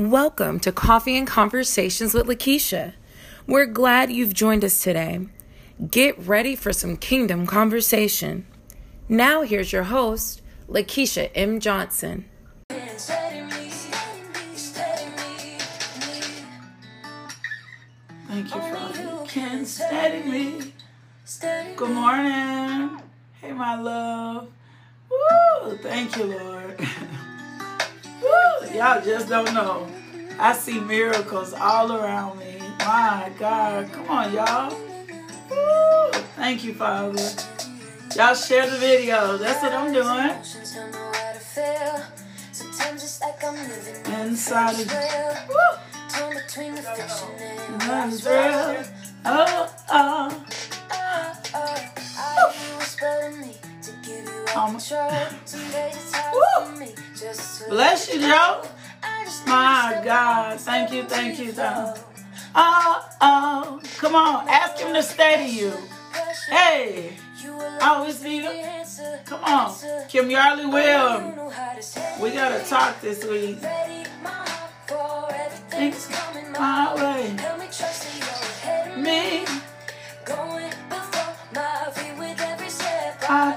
Welcome to Coffee and Conversations with Lakeisha. We're glad you've joined us today. Get ready for some kingdom conversation. Now, here's your host, Lakeisha M. Johnson. Thank you, Father. You can steady me. Good morning. Hey, my love. Woo! Thank you, Lord. Woo! Y'all just don't know. I see miracles all around me. My God. Come on, y'all. Woo! Thank you, Father. Y'all share the video. That's what I'm doing. Inside of Woo! Nothing's real. Oh, oh. Um, Woo! Bless you, Joe. My God. Thank you, thank you, Tom. Oh, oh. Come on. Ask him to steady you. Hey. Always need him. Come on. Kim Yarley will. We got to talk this week. Things coming my way. Me. I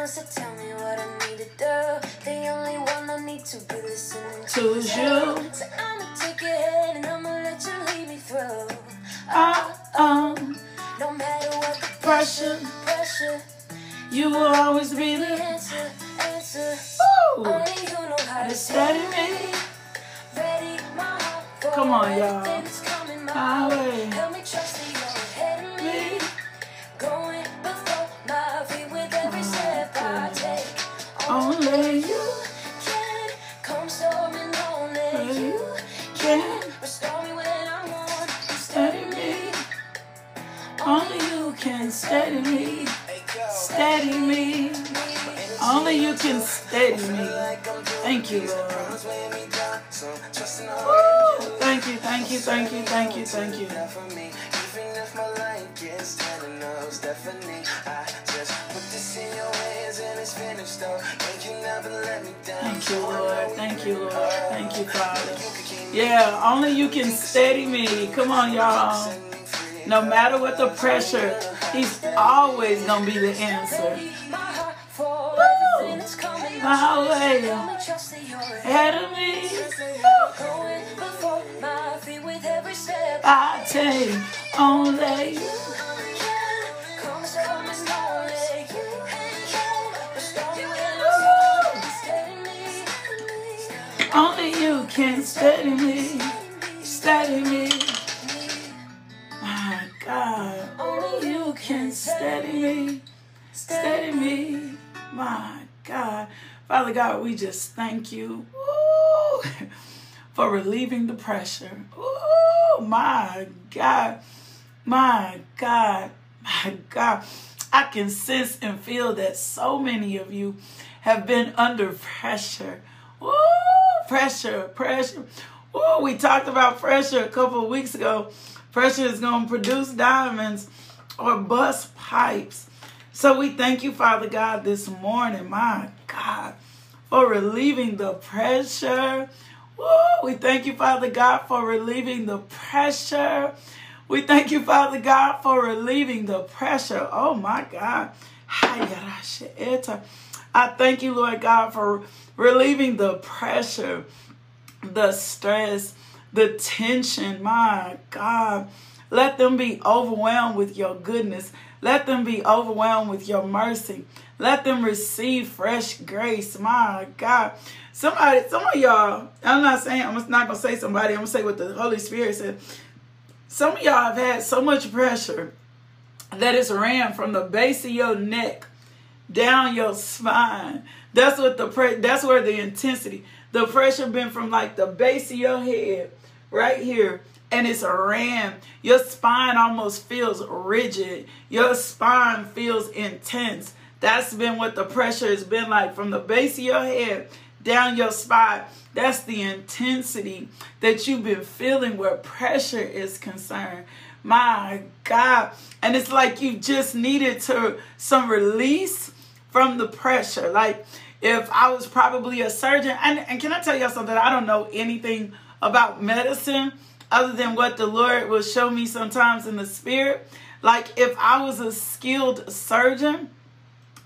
To tell me what I need to do. The only one I need to be listening to is you. So I'ma take your hand and I'ma let you lead me through. Oh, oh. No matter what the Pressure. pressure, You will always be the answer, answer. Ooh. Only you know how to steady me. Ready my heart for Come on, y'all. my, way. Help me trust Thank you, Lord. Woo! Thank you, thank you, thank you, thank you, thank you. Thank you, Lord. Thank you, Lord. Thank you, Father. Yeah, only you can steady me. Come on, y'all. No matter what the pressure, He's always going to be the answer. My way. Ahead of me, I take only. Only you can steady me. Steady me. My God. Only you can steady me. Steady me. My God. Father God, we just thank you Woo, for relieving the pressure. Oh, my God. My God. My God. I can sense and feel that so many of you have been under pressure. Woo, pressure, pressure. Woo, we talked about pressure a couple weeks ago. Pressure is going to produce diamonds or bust pipes. So we thank you, Father God, this morning, my God, for relieving the pressure. Woo, we thank you, Father God, for relieving the pressure. We thank you, Father God, for relieving the pressure. Oh my God. I thank you, Lord God, for relieving the pressure, the stress, the tension. My God. Let them be overwhelmed with your goodness. Let them be overwhelmed with your mercy. Let them receive fresh grace. My God. Somebody, some of y'all, I'm not saying, I'm not going to say somebody, I'm going to say what the Holy Spirit said. Some of y'all have had so much pressure that it's ran from the base of your neck down your spine. That's what the pre- that's where the intensity, the pressure been from like the base of your head right here and it's ram. Your spine almost feels rigid. Your spine feels intense. That's been what the pressure has been like from the base of your head down your spine. That's the intensity that you've been feeling where pressure is concerned. My God. And it's like you just needed to some release from the pressure. Like if I was probably a surgeon, and, and can I tell y'all something? I don't know anything about medicine other than what the Lord will show me sometimes in the spirit. Like if I was a skilled surgeon,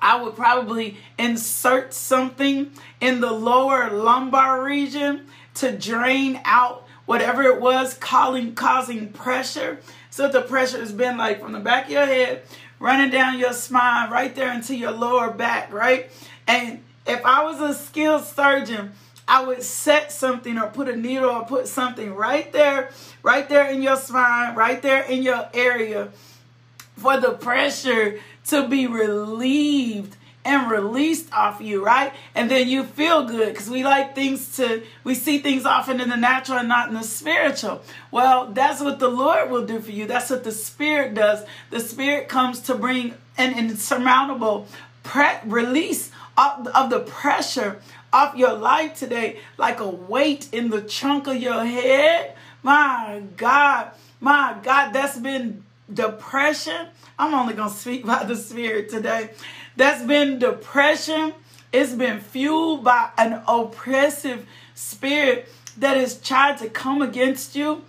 I would probably insert something in the lower lumbar region to drain out whatever it was causing causing pressure. So if the pressure has been like from the back of your head running down your spine right there into your lower back, right? And if I was a skilled surgeon, I would set something or put a needle or put something right there, right there in your spine, right there in your area for the pressure to be relieved and released off you, right? And then you feel good because we like things to, we see things often in the natural and not in the spiritual. Well, that's what the Lord will do for you. That's what the Spirit does. The Spirit comes to bring an insurmountable pre- release of, of the pressure off your life today, like a weight in the trunk of your head. My God, my God, that's been depression. I'm only going to speak by the Spirit today. That's been depression. It's been fueled by an oppressive spirit that has tried to come against you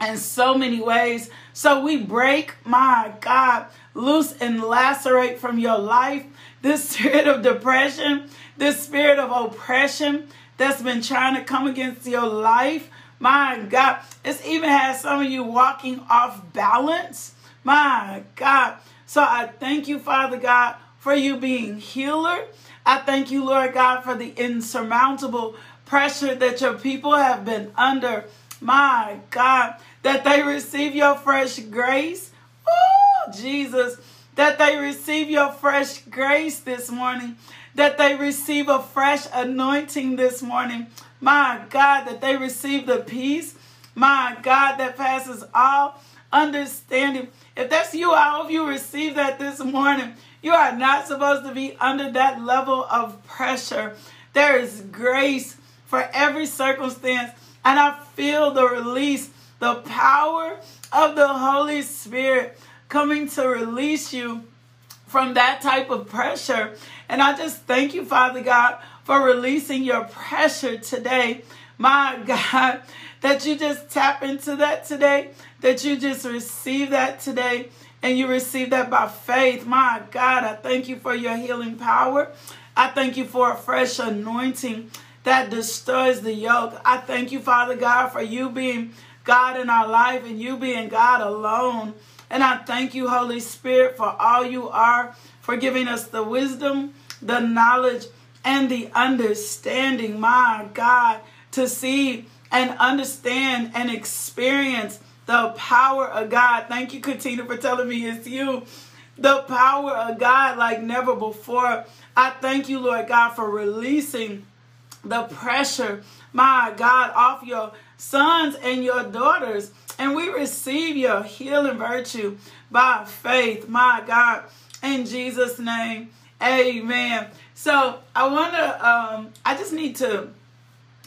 in so many ways. So we break, my God, loose and lacerate from your life this spirit of depression, this spirit of oppression that's been trying to come against your life. My God, it's even had some of you walking off balance. My God. So I thank you, Father God, for you being healer. I thank you, Lord God, for the insurmountable pressure that your people have been under. My God, that they receive your fresh grace. Oh, Jesus that they receive your fresh grace this morning, that they receive a fresh anointing this morning. My God, that they receive the peace, my God, that passes all understanding. If that's you, I hope you receive that this morning. You are not supposed to be under that level of pressure. There is grace for every circumstance, and I feel the release, the power of the Holy Spirit coming to release you from that type of pressure. And I just thank you, Father God, for releasing your pressure today. My God, that you just tap into that today, that you just receive that today, and you receive that by faith. My God, I thank you for your healing power. I thank you for a fresh anointing that destroys the yoke. I thank you, Father God, for you being God in our life and you being God alone. And I thank you, Holy Spirit, for all you are, for giving us the wisdom, the knowledge, and the understanding, my God, to see and understand and experience the power of God. Thank you, Katina, for telling me it's you. The power of God like never before. I thank you, Lord God, for releasing the pressure, my God, off your sons and your daughters and we receive your healing virtue by faith, my God, in Jesus' name. Amen. So I want to, um, I just need to,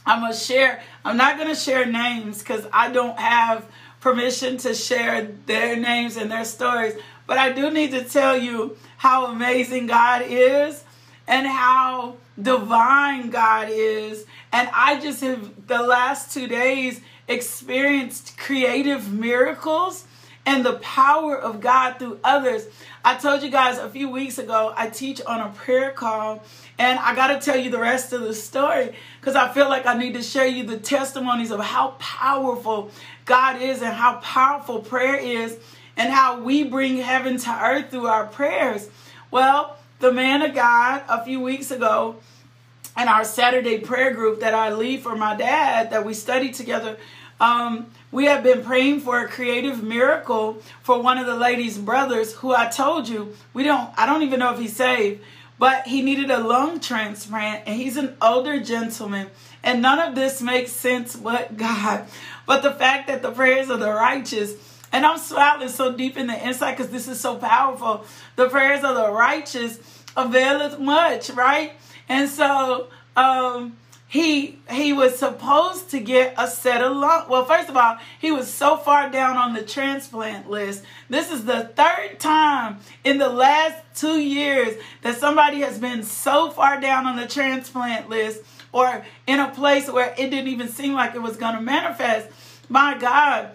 I'm going to share, I'm not going to share names because I don't have permission to share their names and their stories. But I do need to tell you how amazing God is and how divine God is. And I just have, the last two days, experienced creative miracles and the power of God through others. I told you guys a few weeks ago, I teach on a prayer call, and I got to tell you the rest of the story because I feel like I need to share you the testimonies of how powerful God is and how powerful prayer is and how we bring heaven to earth through our prayers. Well, the man of God a few weeks ago in our Saturday prayer group that I lead for my dad that we studied together, um, we have been praying for a creative miracle for one of the ladies' brothers who I told you we don't I don't even know if he's saved, but he needed a lung transplant and he's an older gentleman. And none of this makes sense but God. but the fact that the prayers of the righteous, and I'm smiling so deep in the inside because this is so powerful. The prayers of the righteous availeth much, right? And so, um, he he was supposed to get a set of lungs. Well, first of all, he was so far down on the transplant list. This is the third time in the last two years that somebody has been so far down on the transplant list or in a place where it didn't even seem like it was going to manifest. My God,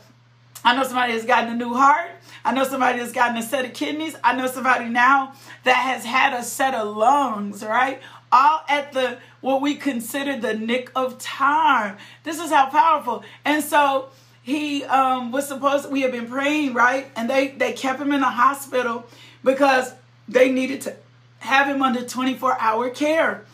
I know somebody has gotten a new heart. I know somebody has gotten a set of kidneys. I know somebody now that has had a set of lungs, right? All at the what we consider the nick of time. This is how powerful. And so he um, was supposed we had been praying, right? And they they kept him in the hospital because they needed to have him under 24 hour care.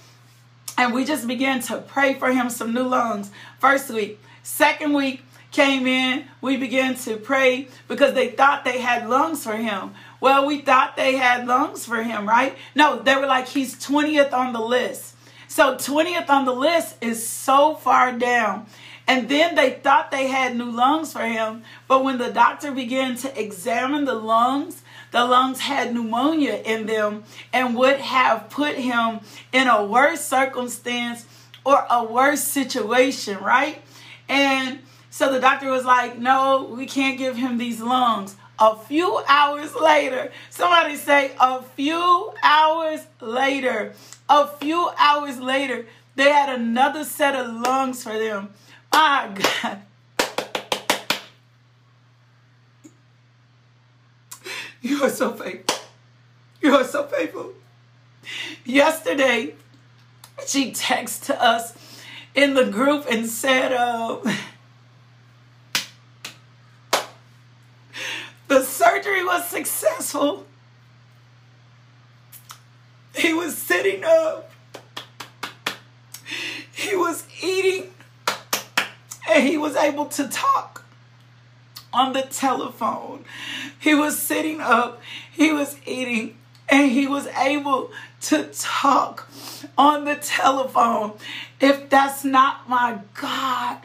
And we just began to pray for him some new lungs. First week, second week came in, we began to pray because they thought they had lungs for him. Well, we thought they had lungs for him, right? No, they were like, he's 20th on the list. So 20th on the list is so far down. And then they thought they had new lungs for him. But when the doctor began to examine the lungs, the lungs had pneumonia in them and would have put him in a worse circumstance or a worse situation, right? And so the doctor was like, no, we can't give him these lungs. A few hours later, somebody say, a few hours later, a few hours later, they had another set of lungs for them. My God. You are so faithful. You are so faithful. Yesterday, she texted us in the group and said, uh, the surgery was He was sitting up. He was eating. And he was able to talk on the telephone. He was sitting up, he was eating, and he was able to talk on the telephone. If that's not my God,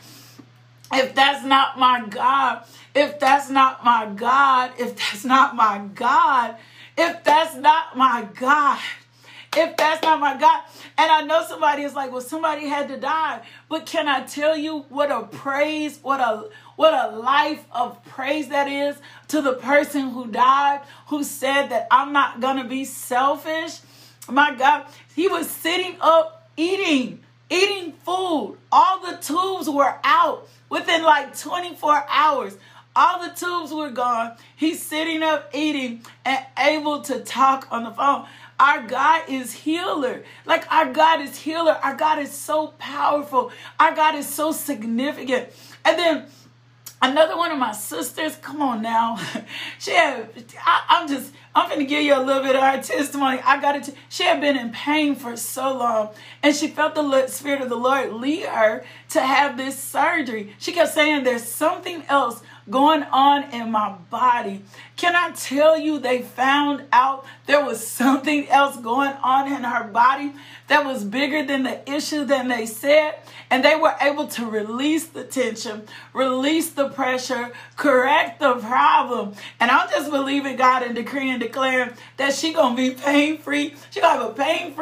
if that's not my God, if that's not my God, if that's not my God, if that's not my God, if that's not my God. And I know somebody is like, well, somebody had to die. But can I tell you what a praise, what a what a life of praise that is to the person who died, who said that I'm not to be selfish. My God, he was sitting up eating, eating food. All the tubes were out within like 24 hours. All the tubes were gone. He's sitting up eating and able to talk on the phone. Our God is healer. Like our God is healer. Our God is so powerful. Our God is so significant. And then Another one of my sisters, come on now. She had, I, am just, I'm to give you a little bit of her testimony. I got it. She had been in pain for so long, and she felt the Spirit of the Lord lead her to have this surgery. She kept saying, There's something else going on in my body. Can I tell you, they found out there was something else going on in her body that was bigger than the issue than they said? And they were able to release the tension, release the pressure, correct the problem. And I'm just believing God and decreeing and declaring that she gonna be pain free. She gonna have a pain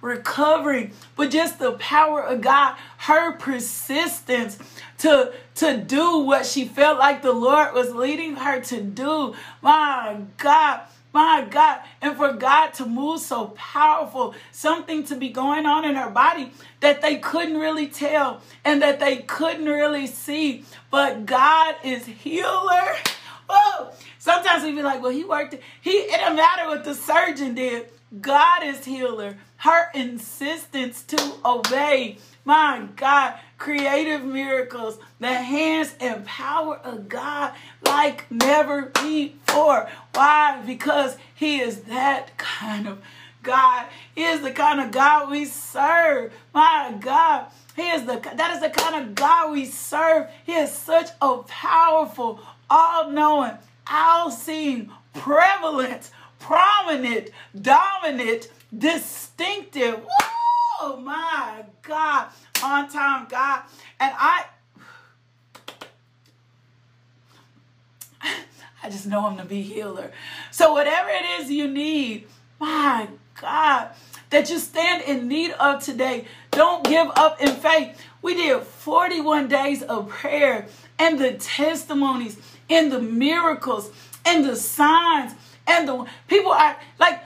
recovery. But just the power of God, her persistence to to do what she felt like the Lord was leading her to do. My God. My God, and for God to move so powerful, something to be going on in her body that they couldn't really tell and that they couldn't really see. But God is healer. Oh, sometimes we be like, well, he worked. It. He it didn't matter what the surgeon did. God is healer. Her insistence to obey. My God, creative miracles, the hands and power of God like never before. Why? Because He is that kind of God. He is the kind of God we serve. My God. He is the that is the kind of God we serve. He is such a powerful, all-knowing, all-seeing, prevalent, prominent, dominant, distinctive. Oh my God on time God. And I I just know I'm to be healer. So whatever it is you need, my God, that you stand in need of today, don't give up in faith. We did 41 days of prayer and the testimonies and the miracles and the signs and the people are like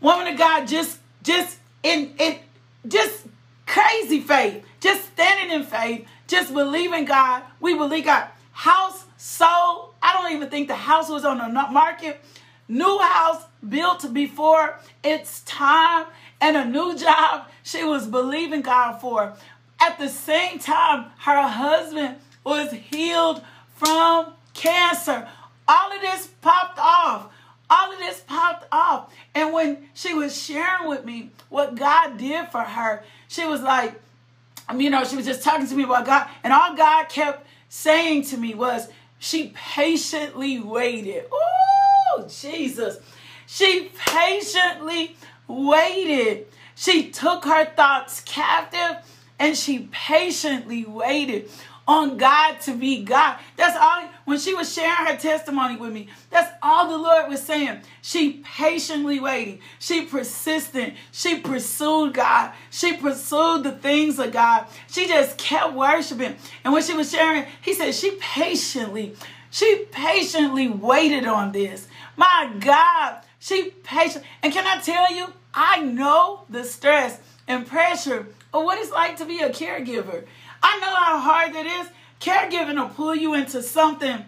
woman of God just just in it just crazy faith, just standing in faith, just believing God. We believe God. House sold. I don't even think the house was on the market. New house built before its time and a new job she was believing God for. At the same time, her husband was healed from cancer. All of this popped off. All of this popped off. And when she was sharing with me what God did for her, she was like, um, you know, she was just talking to me about God. And all God kept saying to me was, she patiently waited. Oh, Jesus. She patiently waited. She took her thoughts captive and she patiently waited on God to be God. That's all, when she was sharing her testimony with me, that's all the Lord was saying. She patiently waiting. She persistent. She pursued God. She pursued the things of God. She just kept worshiping. And when she was sharing, he said she patiently, she patiently waited on this. My God, she patient. And can I tell you, I know the stress and pressure of what it's like to be a caregiver. I know how hard that is. Caregiving will pull you into something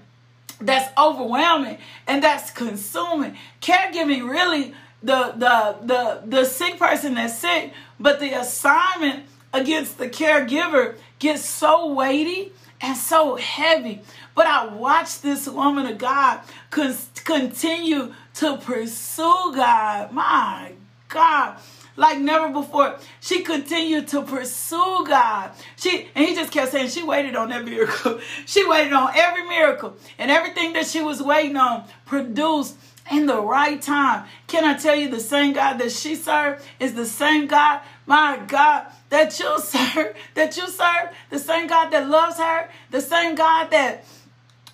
that's overwhelming and that's consuming. Caregiving really the the the the sick person that's sick, but the assignment against the caregiver gets so weighty and so heavy. But I watched this woman of God con- continue to pursue God. My God like never before. She continued to pursue God. She and he just kept saying she waited on that miracle. she waited on every miracle and everything that she was waiting on produced in the right time. Can I tell you the same God that she served is the same God, my God, that you serve, that you serve, the same God that loves her, the same God that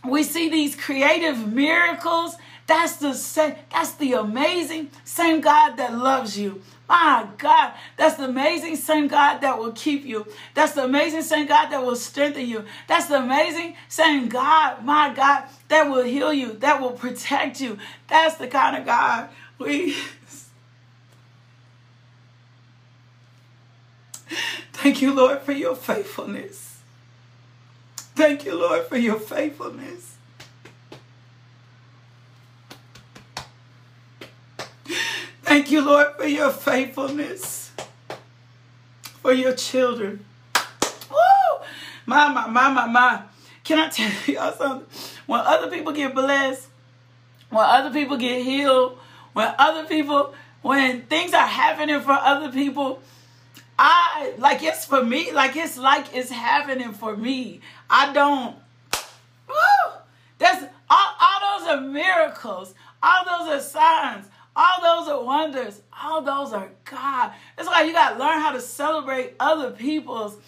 we see these creative miracles. That's the same, that's the amazing same God that loves you. My God, that's the amazing same God that will keep you. That's the amazing same God that will strengthen you. That's the amazing same God, my God, that will heal you, that will protect you. That's the kind of God we. Thank you, Lord, for your faithfulness. Thank you, Lord, for your faithfulness. Thank you, Lord, for your faithfulness, for your children. Woo! My, my, my, my, my. Can I tell y'all something? When other people get blessed, when other people get healed, when other people, when things are happening for other people, I like it's for me, like it's like it's happening for me. I don't. Woo! That's all, all those are miracles. All those are signs. All those are wonders. All those are God. That's why you got to learn how to celebrate other people's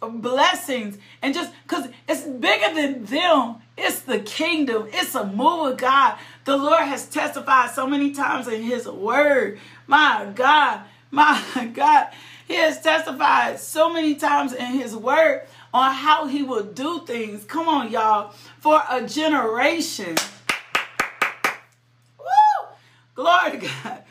blessings and just because it's bigger than them. It's the kingdom. It's a move of God. The Lord has testified so many times in His Word. My God, my God, He has testified so many times in His Word on how He will do things. Come on, y'all, for a generation. Glory to God.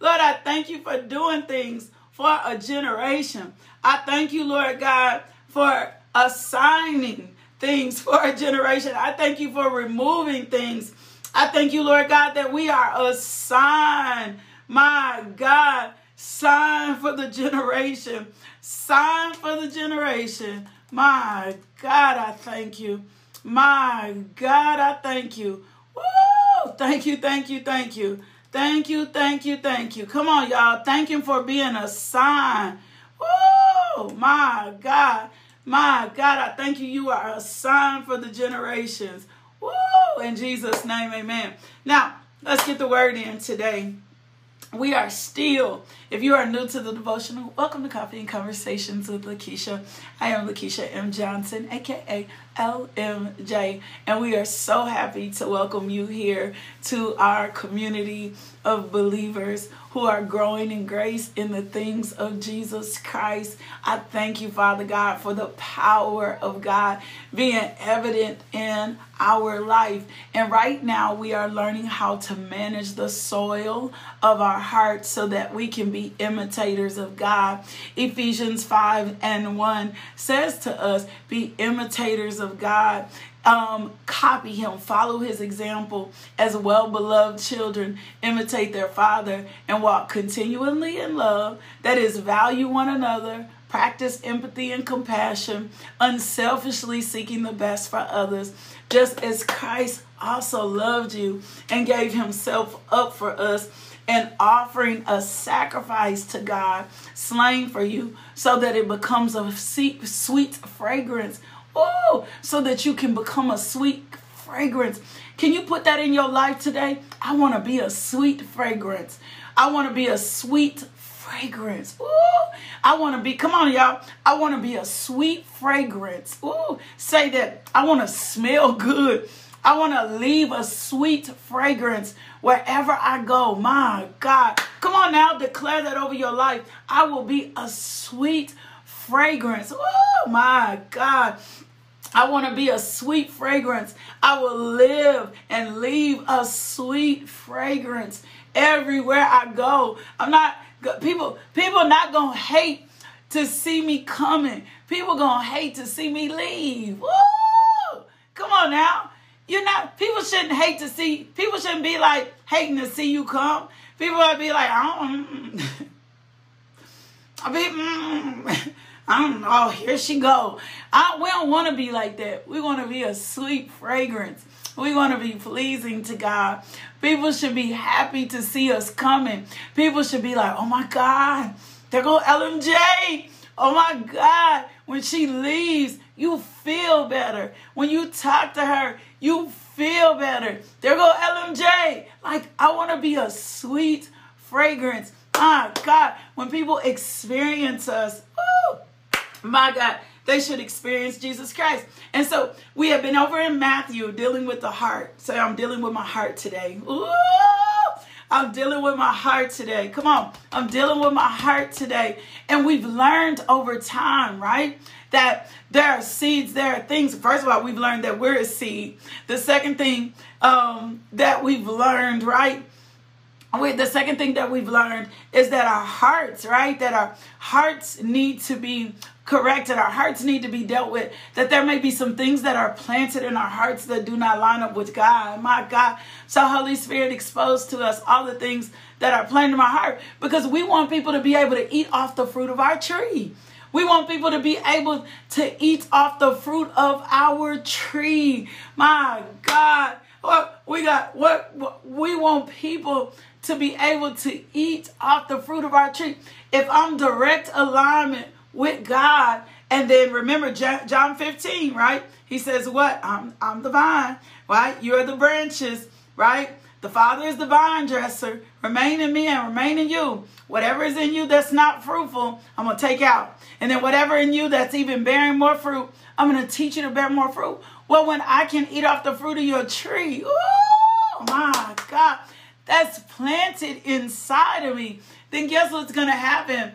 Lord, I thank you for doing things for a generation. I thank you, Lord God, for assigning things for a generation. I thank you for removing things. I thank you, Lord God, that we are a sign. My God, sign for the generation. Sign for the generation. My God, I thank you. My God, I thank you. Woo! Thank you, thank you, thank you. Thank you, thank you, thank you. Come on, y'all. Thank him for being a sign. Oh, my God. My God, I thank you. You are a sign for the generations. Woo! In Jesus' name, amen. Now, let's get the word in today. We are still, if you are new to the devotional, welcome to Coffee and Conversations with Lakeisha. I am Lakeisha M. Johnson, aka LMJ. And we are so happy to welcome you here to our community of believers who are growing in grace in the things of Jesus Christ. I thank you, Father God, for the power of God being evident in our life. And right now, we are learning how to manage the soil of our hearts so that we can be imitators of God. Ephesians 5 and 1 says to us, Be imitators of God um, copy him, follow his example as well beloved children, imitate their father, and walk continually in love. That is, value one another, practice empathy and compassion, unselfishly seeking the best for others, just as Christ also loved you and gave himself up for us. And offering a sacrifice to God, slain for you, so that it becomes a sweet fragrance Oh, so that you can become a sweet fragrance. Can you put that in your life today? I want to be a sweet fragrance. I want to be a sweet fragrance. Ooh, I want to be, come on, y'all. I want to be a sweet fragrance. Ooh, say that. I want to smell good. I want to leave a sweet fragrance wherever I go. My God. Come on now, declare that over your life. I will be a sweet fragrance. Oh my God. I want to be a sweet fragrance. I will live and leave a sweet fragrance everywhere I go. I'm not people people not going to hate to see me coming. People going to hate to see me leave. Woo! Come on now. You're not people shouldn't hate to see people shouldn't be like hating to see you come. People would be like, I don't I be mm, I don't oh here she go. I, we don't want to be like that. We want to be a sweet fragrance. We want to be pleasing to God. People should be happy to see us coming. People should be like, oh my God, there go LMJ. Oh my God, when she leaves, you feel better. When you talk to her, you feel better. There go LMJ. Like, I want to be a sweet fragrance. My God, when people experience us, my God, they should experience Jesus Christ. And so we have been over in Matthew dealing with the heart. So I'm dealing with my heart today. Ooh, I'm dealing with my heart today. Come on. I'm dealing with my heart today. And we've learned over time, right? That there are seeds, there are things. First of all, we've learned that we're a seed. The second thing um, that we've learned, right? Wait, the second thing that we've learned is that our hearts, right? That our hearts need to be corrected. Our hearts need to be dealt with. That there may be some things that are planted in our hearts that do not line up with God. My God. So, Holy Spirit, expose to us all the things that are planted in my heart because we want people to be able to eat off the fruit of our tree. We want people to be able to eat off the fruit of our tree. My God. What we got what, what we want people to be able to eat off the fruit of our tree. If I'm direct alignment with God. And then remember John 15, right? He says, What? I'm, I'm the vine, right? You're the branches, right? The Father is the vine dresser. Remain in me and remain in you. Whatever is in you that's not fruitful, I'm going to take out. And then whatever in you that's even bearing more fruit, I'm going to teach you to bear more fruit. Well, when I can eat off the fruit of your tree, oh my God, that's planted inside of me, then guess what's going to happen?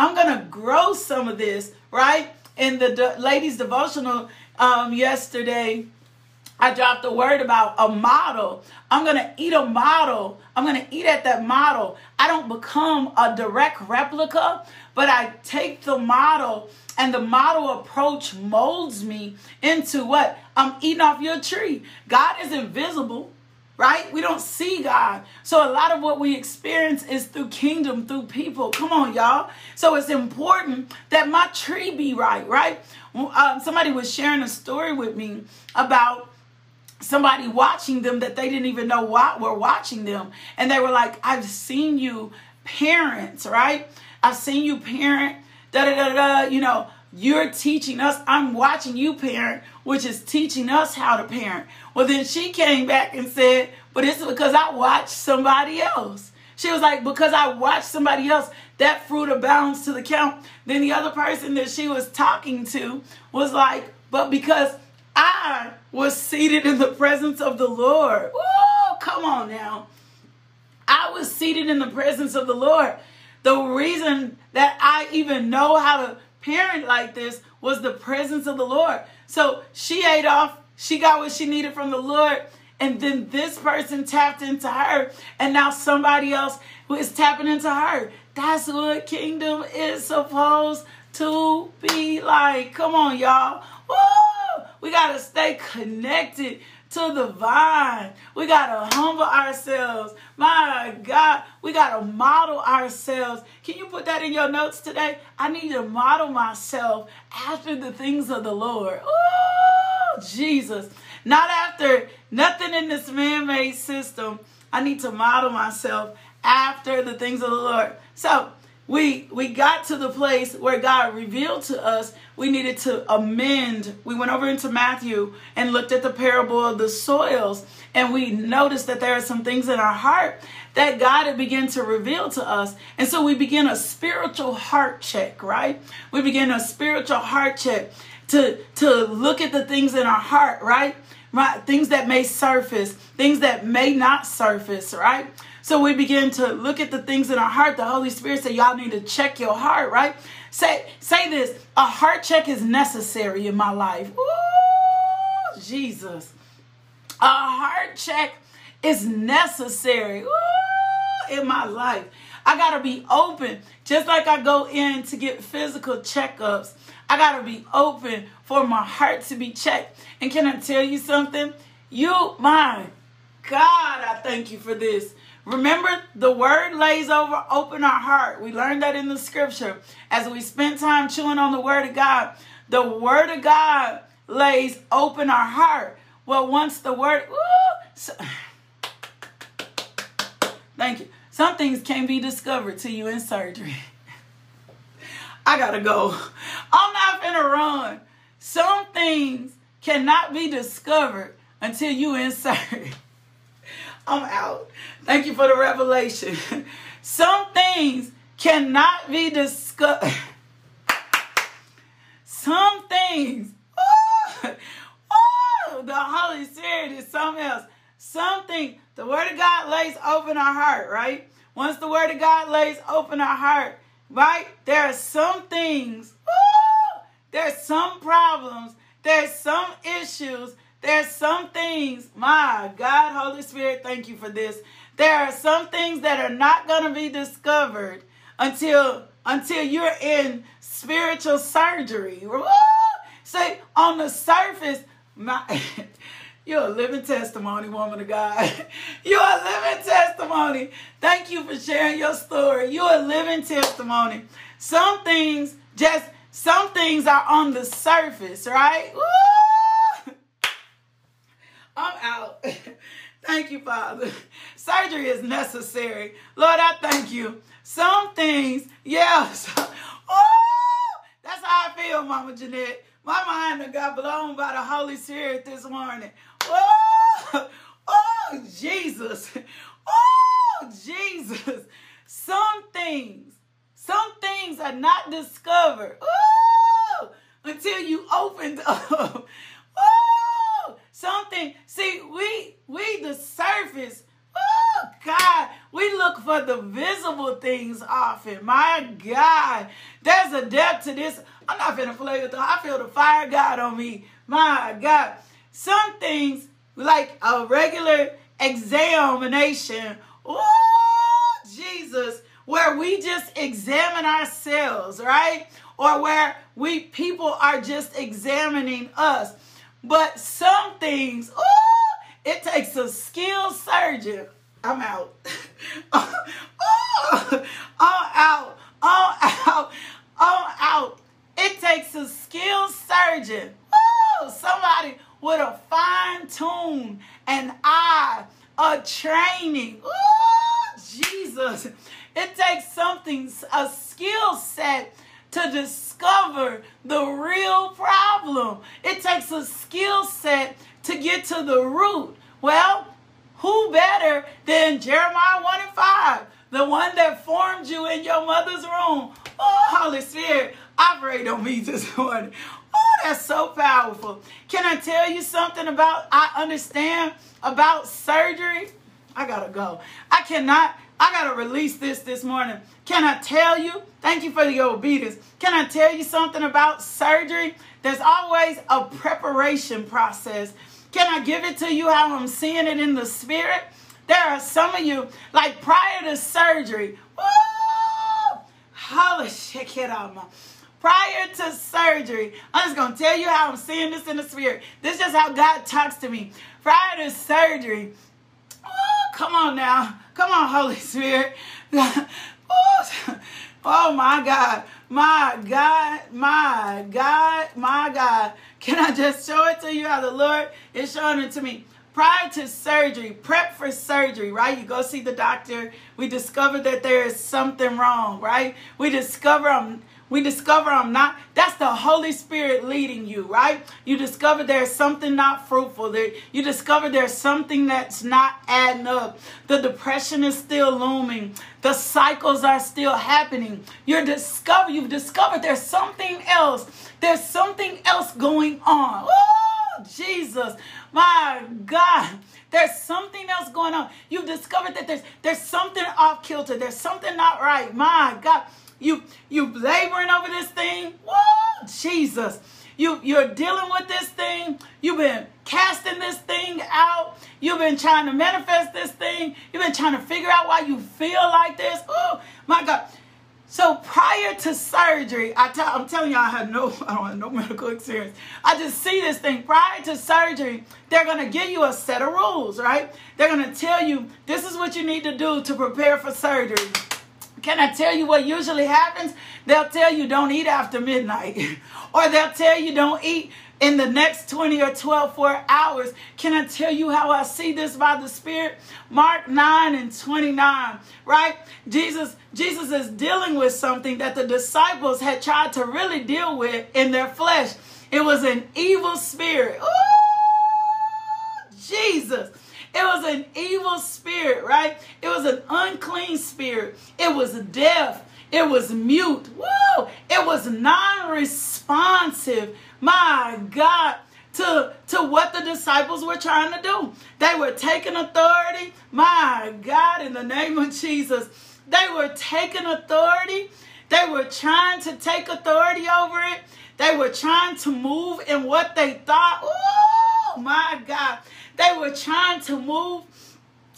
I'm I'm gonna grow some of this, right? In the de- ladies' devotional um, yesterday, I dropped a word about a model. I'm gonna eat a model. I'm gonna eat at that model. I don't become a direct replica, but I take the model and the model approach molds me into what? I'm eating off your tree. God is invisible right? We don't see God. So a lot of what we experience is through kingdom, through people. Come on, y'all. So it's important that my tree be right, right? Um, somebody was sharing a story with me about somebody watching them that they didn't even know what were watching them. And they were like, I've seen you parents, right? I've seen you parent, da da da da, you know, you're teaching us. I'm watching you parent, which is teaching us how to parent. Well, then she came back and said, but it's because I watched somebody else. She was like, because I watched somebody else, that fruit abounds to the count. Then the other person that she was talking to was like, but because I was seated in the presence of the Lord. Oh, come on now. I was seated in the presence of the Lord. The reason that I even know how to parent like this was the presence of the Lord. So she ate off, she got what she needed from the Lord, and then this person tapped into her, and now somebody else who is tapping into her. That's what kingdom is supposed to be like. Come on, y'all. Woo! We got to stay connected to the vine. We got to humble ourselves. My God, we got to model ourselves. Can you put that in your notes today? I need to model myself after the things of the Lord. Oh, Jesus. Not after nothing in this man made system. I need to model myself after the things of the Lord. So, we we got to the place where God revealed to us we needed to amend. We went over into Matthew and looked at the parable of the soils, and we noticed that there are some things in our heart that God had begun to reveal to us. And so we begin a spiritual heart check, right? We begin a spiritual heart check to to look at the things in our heart, right? Right, things that may surface, things that may not surface, right? So we begin to look at the things in our heart. The Holy Spirit said, Y'all need to check your heart, right? Say, say this a heart check is necessary in my life. Ooh, Jesus. A heart check is necessary Ooh, in my life. I got to be open. Just like I go in to get physical checkups, I got to be open for my heart to be checked. And can I tell you something? You, my God, I thank you for this. Remember, the word lays over open our heart. We learned that in the scripture. As we spent time chewing on the word of God, the word of God lays open our heart. Well, once the word, so, thank you. Some things can't be discovered to you in surgery. I gotta go. I'm not gonna run. Some things cannot be discovered until you insert. I'm out. Thank you for the revelation. Some things cannot be discussed. Some things, oh, oh, the Holy Spirit is something else. Something, the Word of God lays open our heart, right? Once the Word of God lays open our heart, right? There are some things, oh, there's some problems, there's some issues there's some things, my God, Holy Spirit, thank you for this. There are some things that are not going to be discovered until until you're in spiritual surgery. Say on the surface, my You're a living testimony, woman of God. You're a living testimony. Thank you for sharing your story. You're a living testimony. Some things just some things are on the surface, right? Woo! I'm out. thank you, Father. Surgery is necessary. Lord, I thank you. Some things, yes. oh, that's how I feel, Mama Jeanette. My mind got blown by the Holy Spirit this morning. Oh, oh, Jesus. Oh, Jesus. Some things, some things are not discovered. Oh, until you opened up. Something. See, we we the surface. Oh God, we look for the visible things often. My God, there's a depth to this. I'm not gonna play with it. I feel the fire God on me. My God, some things like a regular examination. Oh Jesus, where we just examine ourselves, right? Or where we people are just examining us. But some things, oh, it takes a skilled surgeon. I'm out. Oh, oh, I'm out. I'm out. I'm out. It takes a skilled surgeon. Oh, somebody with a fine tune and eye, a training. Oh, Jesus. It takes something, a skill set to discover the real problem. It takes a skill set to get to the root. Well, who better than Jeremiah 1 and 5, the one that formed you in your mother's womb? Oh, Holy Spirit, operate on me this morning. Oh, that's so powerful. Can I tell you something about I understand about surgery? I gotta go. I cannot, I gotta release this this morning. Can I tell you? Thank you for your obedience. Can I tell you something about surgery? There's always a preparation process. Can I give it to you how I'm seeing it in the spirit? There are some of you, like prior to surgery, holy shit, get out my prior to surgery. I'm just going to tell you how I'm seeing this in the spirit. This is how God talks to me. Prior to surgery, come on now. Come on, Holy Spirit. Oh, oh, my God. My God, my God, my God. Can I just show it to you how the Lord is showing it to me? Prior to surgery, prep for surgery, right? You go see the doctor. We discover that there is something wrong, right? We discover I'm we discover I'm not, that's the Holy Spirit leading you, right? You discover there's something not fruitful. There, you discover there's something that's not adding up. The depression is still looming. The cycles are still happening. You're discover, you've discovered there's something else. There's something else going on. Oh, Jesus. My God. There's something else going on. You've discovered that there's there's something off kilter. There's something not right. My God. You you laboring over this thing. Whoa, Jesus. You you're dealing with this thing. You've been casting this thing out. You've been trying to manifest this thing. You've been trying to figure out why you feel like this. Oh my God. So prior to surgery, I'm telling y'all, I had no, I don't have no medical experience. I just see this thing. Prior to surgery, they're gonna give you a set of rules, right? They're gonna tell you this is what you need to do to prepare for surgery. Can I tell you what usually happens? They'll tell you don't eat after midnight, or they'll tell you don't eat in the next 20 or 12 4 hours. Can I tell you how I see this by the Spirit? Mark 9 and 29, right? Jesus, Jesus is dealing with something that the disciples had tried to really deal with in their flesh. It was an evil spirit. Ooh, Jesus. It was an evil spirit, right? It was an unclean spirit. It was deaf. It was mute. Woo! It was non-responsive. My God. To, to what the disciples were trying to do. They were taking authority. My God, in the name of Jesus. They were taking authority. They were trying to take authority over it. They were trying to move in what they thought. Oh, my God. They were trying to move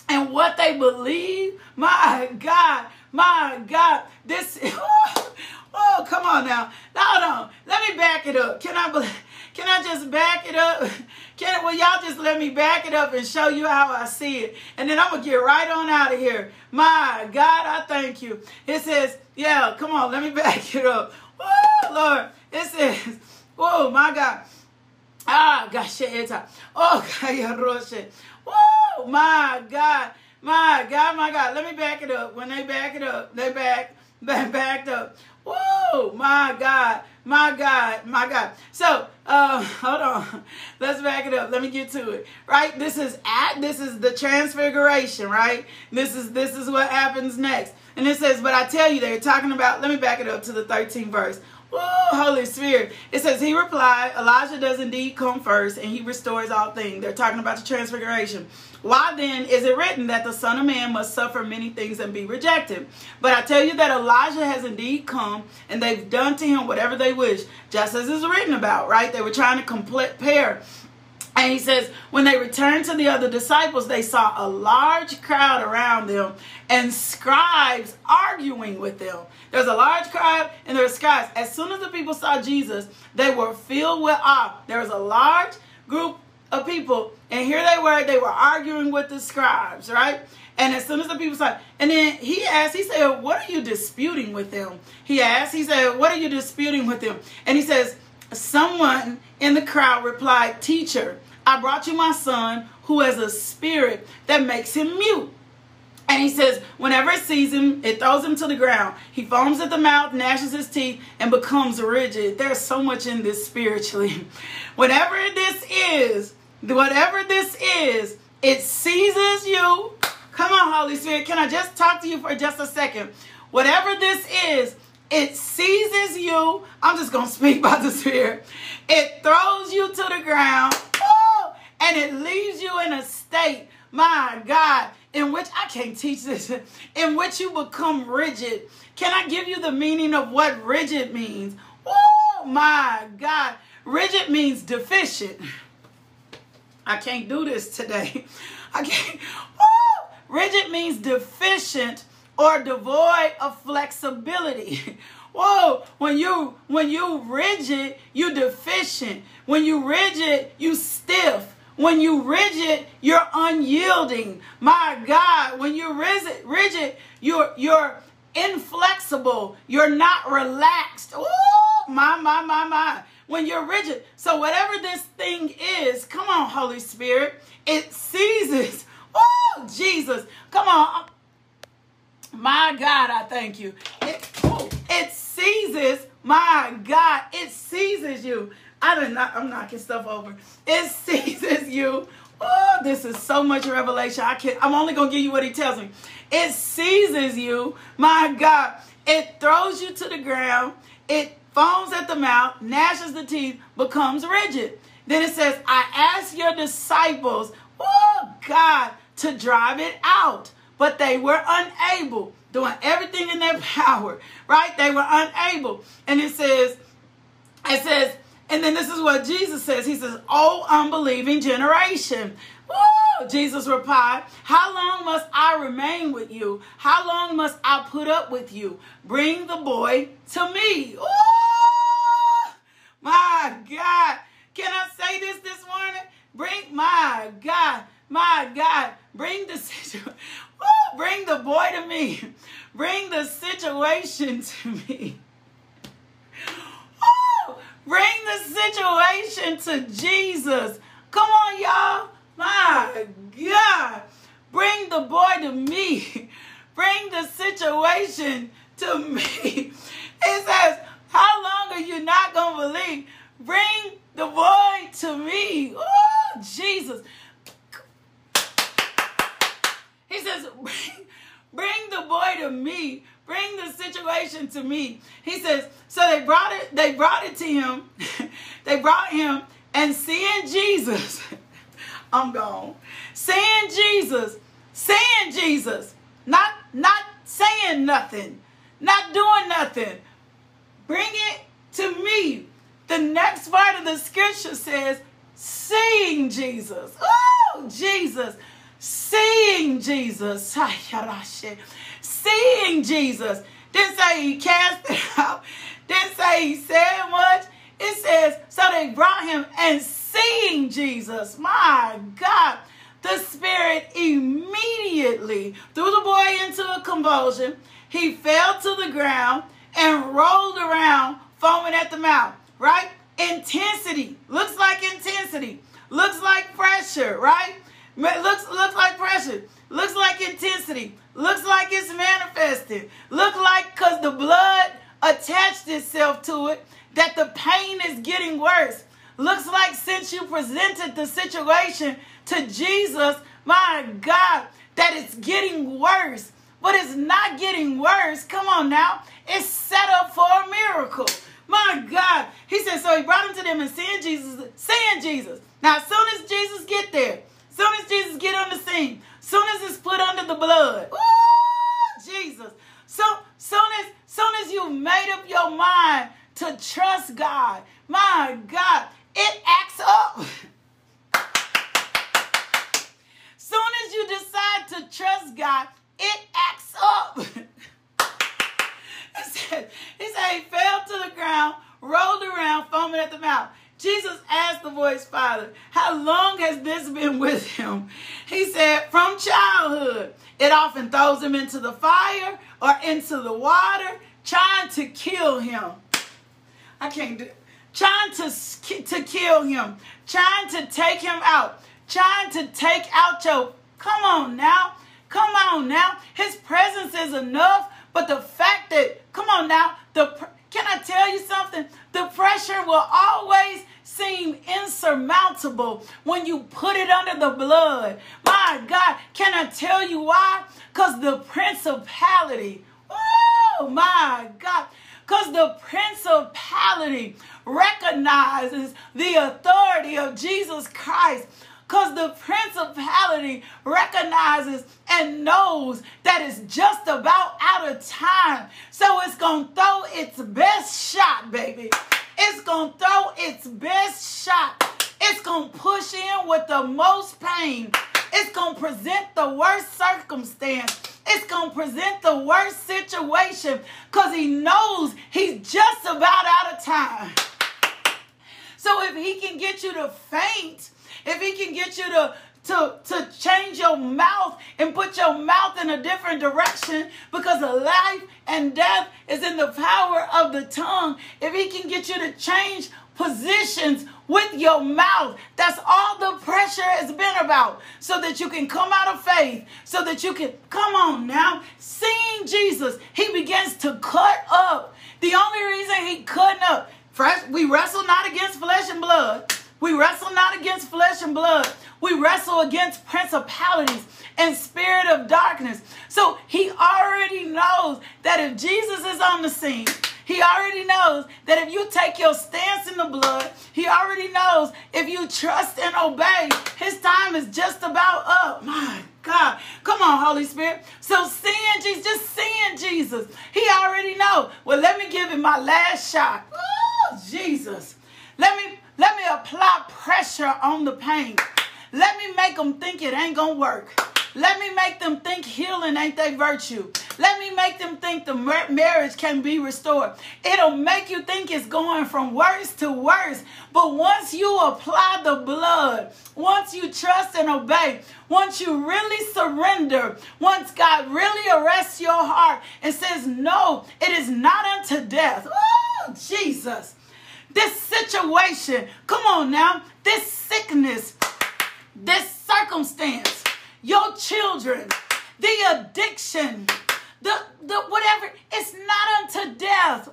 and what they believe. My God, my God, this. Oh, come on now. Hold on. Let me back it up. Can I? Can I just back it up? Can will y'all just let me back it up and show you how I see it, and then I'm gonna get right on out of here. My God, I thank you. It says, yeah, come on, let me back it up. Oh Lord, it says, oh my God. Ah, gosh, it's up. Oh, Kayaroshe. Whoa, my God. My God, my God. Let me back it up. When they back it up, they back, back backed up. Whoa, my God. My God, my God. So, uh, hold on. Let's back it up. Let me get to it. Right? This is at this is the transfiguration, right? This is this is what happens next. And it says, but I tell you, they're talking about, let me back it up to the 13th verse. Oh, Holy Spirit. It says, He replied, Elijah does indeed come first, and he restores all things. They're talking about the transfiguration. Why then is it written that the Son of Man must suffer many things and be rejected? But I tell you that Elijah has indeed come, and they've done to him whatever they wish, just as is written about, right? They were trying to compare and he says, when they returned to the other disciples, they saw a large crowd around them and scribes arguing with them. There's a large crowd and there's scribes. As soon as the people saw Jesus, they were filled with awe. There was a large group of people, and here they were, they were arguing with the scribes, right? And as soon as the people saw, and then he asked, he said, What are you disputing with them? He asked, he said, What are you disputing with them? And he says, Someone in the crowd replied, Teacher, I brought you my son who has a spirit that makes him mute. And he says, whenever it sees him, it throws him to the ground. He foams at the mouth, gnashes his teeth, and becomes rigid. There's so much in this spiritually. Whatever this is, whatever this is, it seizes you. Come on, Holy Spirit. Can I just talk to you for just a second? Whatever this is, It seizes you. I'm just going to speak by the Spirit. It throws you to the ground. Oh, and it leaves you in a state, my God, in which I can't teach this, in which you become rigid. Can I give you the meaning of what rigid means? Oh, my God. Rigid means deficient. I can't do this today. I can't. Rigid means deficient or devoid of flexibility. Whoa, when you when you rigid, you deficient. When you rigid, you stiff. When you rigid, you're unyielding. My God, when you're rigid, rigid, you're you're inflexible. You're not relaxed. Oh, my my my my. When you're rigid. So whatever this thing is, come on, Holy Spirit, it seizes. Oh, Jesus. Come on. My God, I thank you. It, oh, it seizes. My God, it seizes you. I did not. I'm knocking stuff over. It seizes you. Oh, this is so much revelation. I can't. I'm only gonna give you what he tells me. It seizes you. My God, it throws you to the ground. It foams at the mouth, gnashes the teeth, becomes rigid. Then it says, I ask your disciples, oh God, to drive it out but they were unable, doing everything in their power, right? They were unable. And it says, it says, and then this is what Jesus says. He says, Oh, unbelieving generation. Woo! Jesus replied, How long must I remain with you? How long must I put up with you? Bring the boy to me. Ooh! My God. Can I say this this morning? Bring, my God, my God, bring the situation. bring the boy to me. Bring the situation to me. Oh, bring the situation to Jesus. Come on, y'all. My God. Bring the boy to me. Bring the situation to me. It says, How long are you not going to believe? Bring the boy to me. Oh, Jesus. He says, bring, bring the boy to me. Bring the situation to me. He says, so they brought it, they brought it to him. they brought him and seeing Jesus. I'm gone. Seeing Jesus, seeing Jesus, not not saying nothing, not doing nothing. Bring it to me. The next part of the scripture says, seeing Jesus. Oh, Jesus. Seeing Jesus. Seeing Jesus. Didn't say he cast it out. Didn't say he said much. It says, so they brought him and seeing Jesus. My God. The spirit immediately threw the boy into a convulsion. He fell to the ground and rolled around, foaming at the mouth. Right? Intensity. Looks like intensity. Looks like pressure, right? Looks looks like pressure. Looks like intensity. Looks like it's manifested. Look like because the blood attached itself to it that the pain is getting worse. Looks like since you presented the situation to Jesus, my God, that it's getting worse. But it's not getting worse. Come on now. It's set up for a miracle. My God. He said, so he brought him to them and seeing Jesus, seeing Jesus. Now, as soon as Jesus get there, Soon as Jesus get on the scene, soon as it's put under the blood, ooh, Jesus. So soon as soon as you made up your mind to trust God, my God, it acts up. soon as you decide to trust God, it acts up. he said, he said he fell to the ground, rolled around, foaming at the mouth. Jesus asked the boy's father, How long has this been with him? He said, From childhood. It often throws him into the fire or into the water, trying to kill him. I can't do Trying to, to kill him, trying to take him out, trying to take out your. Come on now. Come on now. His presence is enough, but the fact that, come on now, the can I tell you something? The pressure will always seem insurmountable when you put it under the blood. My God, can I tell you why? Because the principality, oh my God, Because the principality recognizes the authority of Jesus Christ. Because the principality recognizes and knows that it's just about out of time. So it's going to throw its best shot, baby. It's going to throw its best shot. It's going to push in with the most pain. It's going to present the worst circumstance. It's going to present the worst situation because he knows he's just about out of time. So if he can get you to faint, if he can get you to to, to change your mouth and put your mouth in a different direction because life and death is in the power of the tongue. If he can get you to change positions with your mouth, that's all the pressure has been about. So that you can come out of faith, so that you can come on now. Seeing Jesus, he begins to cut up. The only reason he cut up, fresh, we wrestle not against flesh and blood we wrestle not against flesh and blood. We wrestle against principalities and spirit of darkness. So he already knows that if Jesus is on the scene, he already knows that if you take your stance in the blood, he already knows if you trust and obey, his time is just about up. My God. Come on, Holy Spirit. So seeing Jesus, just seeing Jesus, he already know. Well, let me give him my last shot. Oh, Jesus. Let me let me apply pressure on the pain. Let me make them think it ain't gonna work. Let me make them think healing ain't their virtue. Let me make them think the marriage can be restored. It'll make you think it's going from worse to worse. But once you apply the blood, once you trust and obey, once you really surrender, once God really arrests your heart and says, No, it is not unto death. Oh, Jesus. This situation, come on now, this sickness, this circumstance, your children, the addiction, the, the whatever, it's not unto death.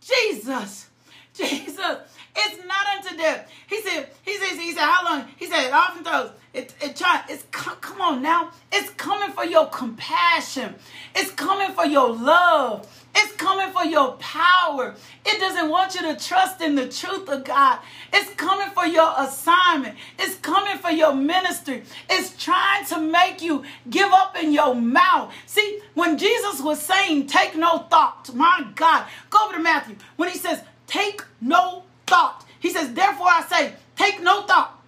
Jesus, Jesus, it's not unto death. He said, he says, he said, how long? He said, it often throws. It, it try, it's come on now. It's coming for your compassion. It's coming for your love. It's coming for your power. It doesn't want you to trust in the truth of God. It's coming for your assignment. It's coming for your ministry. It's trying to make you give up in your mouth. See, when Jesus was saying, take no thought, my God, go over to Matthew. When he says, take no thought, he says, therefore I say, take no thought.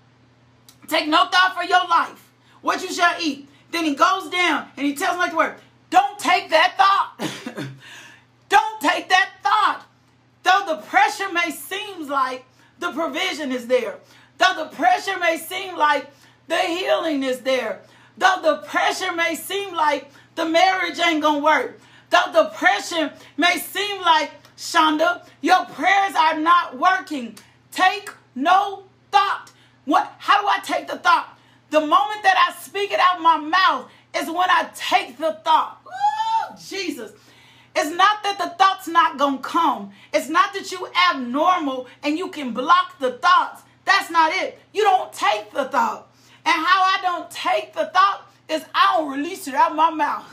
Take no thought for your life, what you shall eat. Then he goes down and he tells me the word, don't take that thought. Don't take that thought. Though the pressure may seem like the provision is there, though the pressure may seem like the healing is there, though the pressure may seem like the marriage ain't gonna work, though the pressure may seem like, Shonda, your prayers are not working, take no thought. What? How do I take the thought? The moment that I speak it out my mouth is when I take the thought. Ooh, Jesus. It's not that the thought's not going to come. It's not that you abnormal and you can block the thoughts. That's not it. You don't take the thought. And how I don't take the thought is I don't release it out my mouth.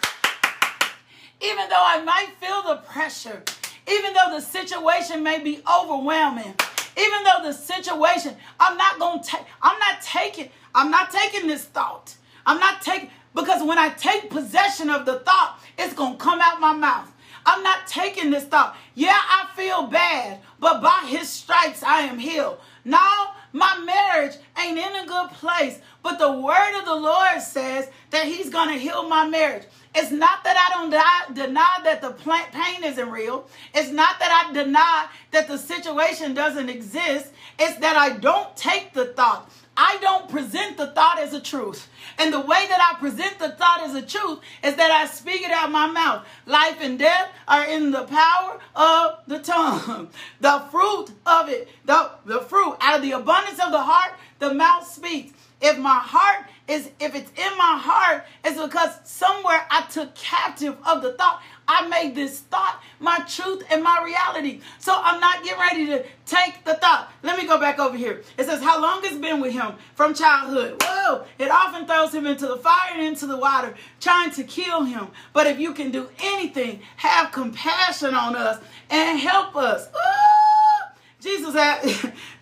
Even though I might feel the pressure, even though the situation may be overwhelming, even though the situation, I'm not going to take, I'm not taking, I'm not taking this thought. I'm not taking, because when I take possession of the thought, it's going to come out my mouth. I'm not taking this thought. Yeah, I feel bad, but by his stripes I am healed. Now, my marriage ain't in a good place, but the word of the Lord says that he's going to heal my marriage. It's not that I don't deny that the pain isn't real. It's not that I deny that the situation doesn't exist. It's that I don't take the thought. I don't present the thought as a truth. And the way that I present the thought as a truth is that I speak it out my mouth. Life and death are in the power of the tongue. The fruit of it, the, the fruit, out of the abundance of the heart, the mouth speaks. If my heart is if it's in my heart, it's because somewhere I took captive of the thought. I made this thought my truth and my reality. So I'm not getting ready to take the thought. Let me go back over here. It says, How long it's been with him from childhood. Whoa! It often throws him into the fire and into the water, trying to kill him. But if you can do anything, have compassion on us and help us. Ooh! Jesus,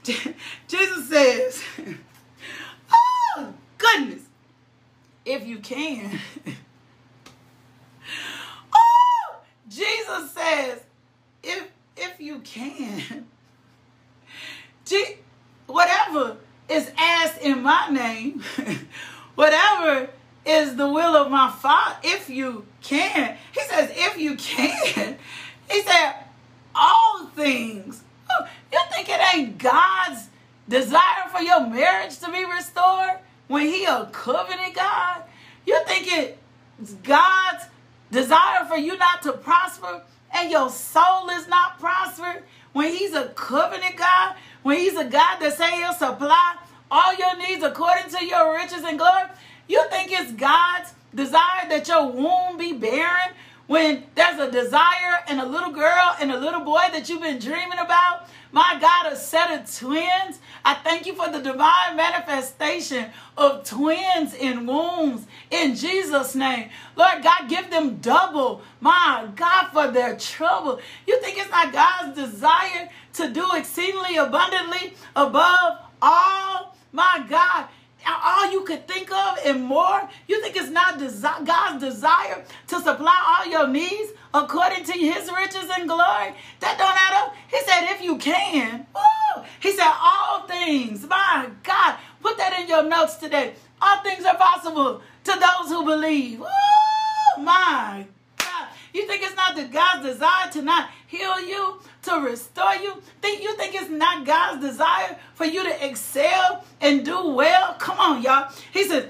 Jesus says, Oh, goodness. If you can. Jesus says, if if you can, whatever is asked in my name, whatever is the will of my Father, if you can. He says, if you can. He said, all things. Oh, you think it ain't God's desire for your marriage to be restored when He a covenant God? You think it's God's desire for you not to prosper and your soul is not prospered, when he's a covenant God, when he's a God that say he'll supply all your needs according to your riches and glory, you think it's God's desire that your womb be barren when there's a desire and a little girl and a little boy that you've been dreaming about? My God, a set of twins. I thank you for the divine manifestation of twins in wombs in Jesus' name. Lord God, give them double, my God, for their trouble. You think it's not God's desire to do exceedingly abundantly above all, my God, all you could think of and more? You think it's not desi- God's desire to supply all your needs according to his riches and glory? That don't add up. He said, if you can. Woo! He said, all things. My God, put that in your notes today. All things are possible to those who believe. Woo! My God. You think it's not the God's desire to not heal you, to restore you? Think you think it's not God's desire for you to excel and do well? Come on, y'all. He said,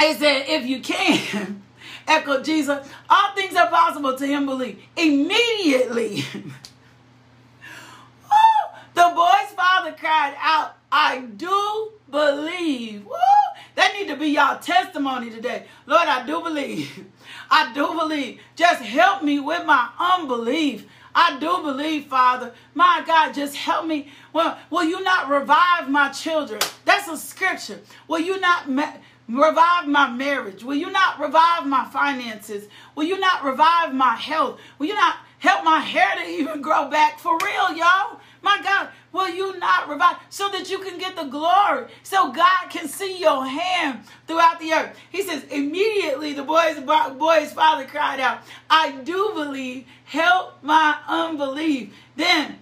he said, if you can, echo Jesus, all things are possible to him believe. Immediately. the boy's father cried out, I do believe. Woo! That need to be y'all testimony today. Lord, I do believe. I do believe. Just help me with my unbelief. I do believe, Father. My God, just help me. Well, will you not revive my children? That's a scripture. Will you not ma- revive my marriage? Will you not revive my finances? Will you not revive my health? Will you not help my hair to even grow back for real, y'all? My God, will you not revive so that you can get the glory, so God can see your hand throughout the earth? He says, immediately the boy's, boy's father cried out, I do believe, help my unbelief. Then,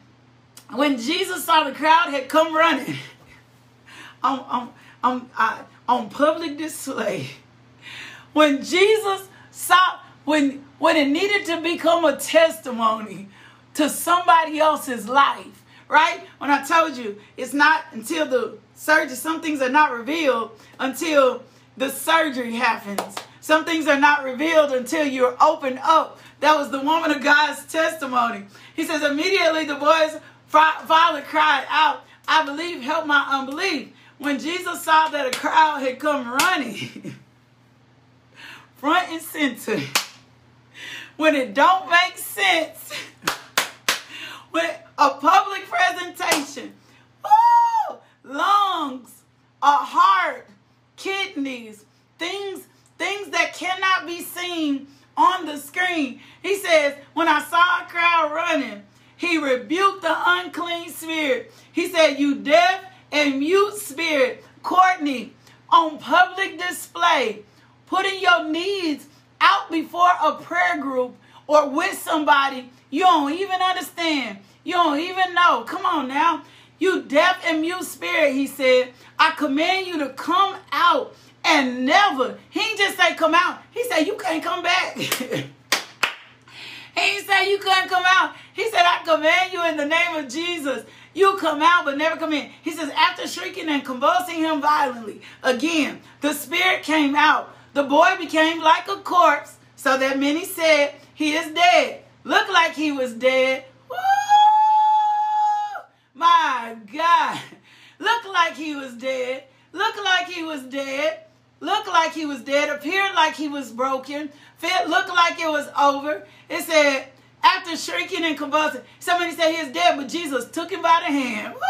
when Jesus saw the crowd had come running on, on, on, uh, on public display, when Jesus saw, when, when it needed to become a testimony to somebody else's life, right? When I told you it's not until the surgery, some things are not revealed until the surgery happens. Some things are not revealed until you're opened up. That was the woman of God's testimony. He says, immediately the boy's father cried out, I believe, help my unbelief. When Jesus saw that a crowd had come running, front and center, when it don't make sense, when a public presentation. Oh, lungs, a heart, kidneys, things, things that cannot be seen on the screen. He says, when I saw a crowd running, he rebuked the unclean spirit. He said, You deaf and mute spirit, Courtney, on public display, putting your needs out before a prayer group or with somebody you don't even understand. You don't even know. Come on now. You deaf and mute spirit, he said, I command you to come out and never. He just say come out. He said you can't come back. he didn't you couldn't come out. He said, I command you in the name of Jesus. You come out but never come in. He says, after shrieking and convulsing him violently, again, the spirit came out. The boy became like a corpse, so that many said, He is dead. Looked like he was dead, My God. Looked like he was dead. Looked like he was dead. looked like he was dead, appeared like he was broken, felt looked like it was over. It said, after shrinking and convulsing, somebody said he is dead, but Jesus took him by the hand. Woo!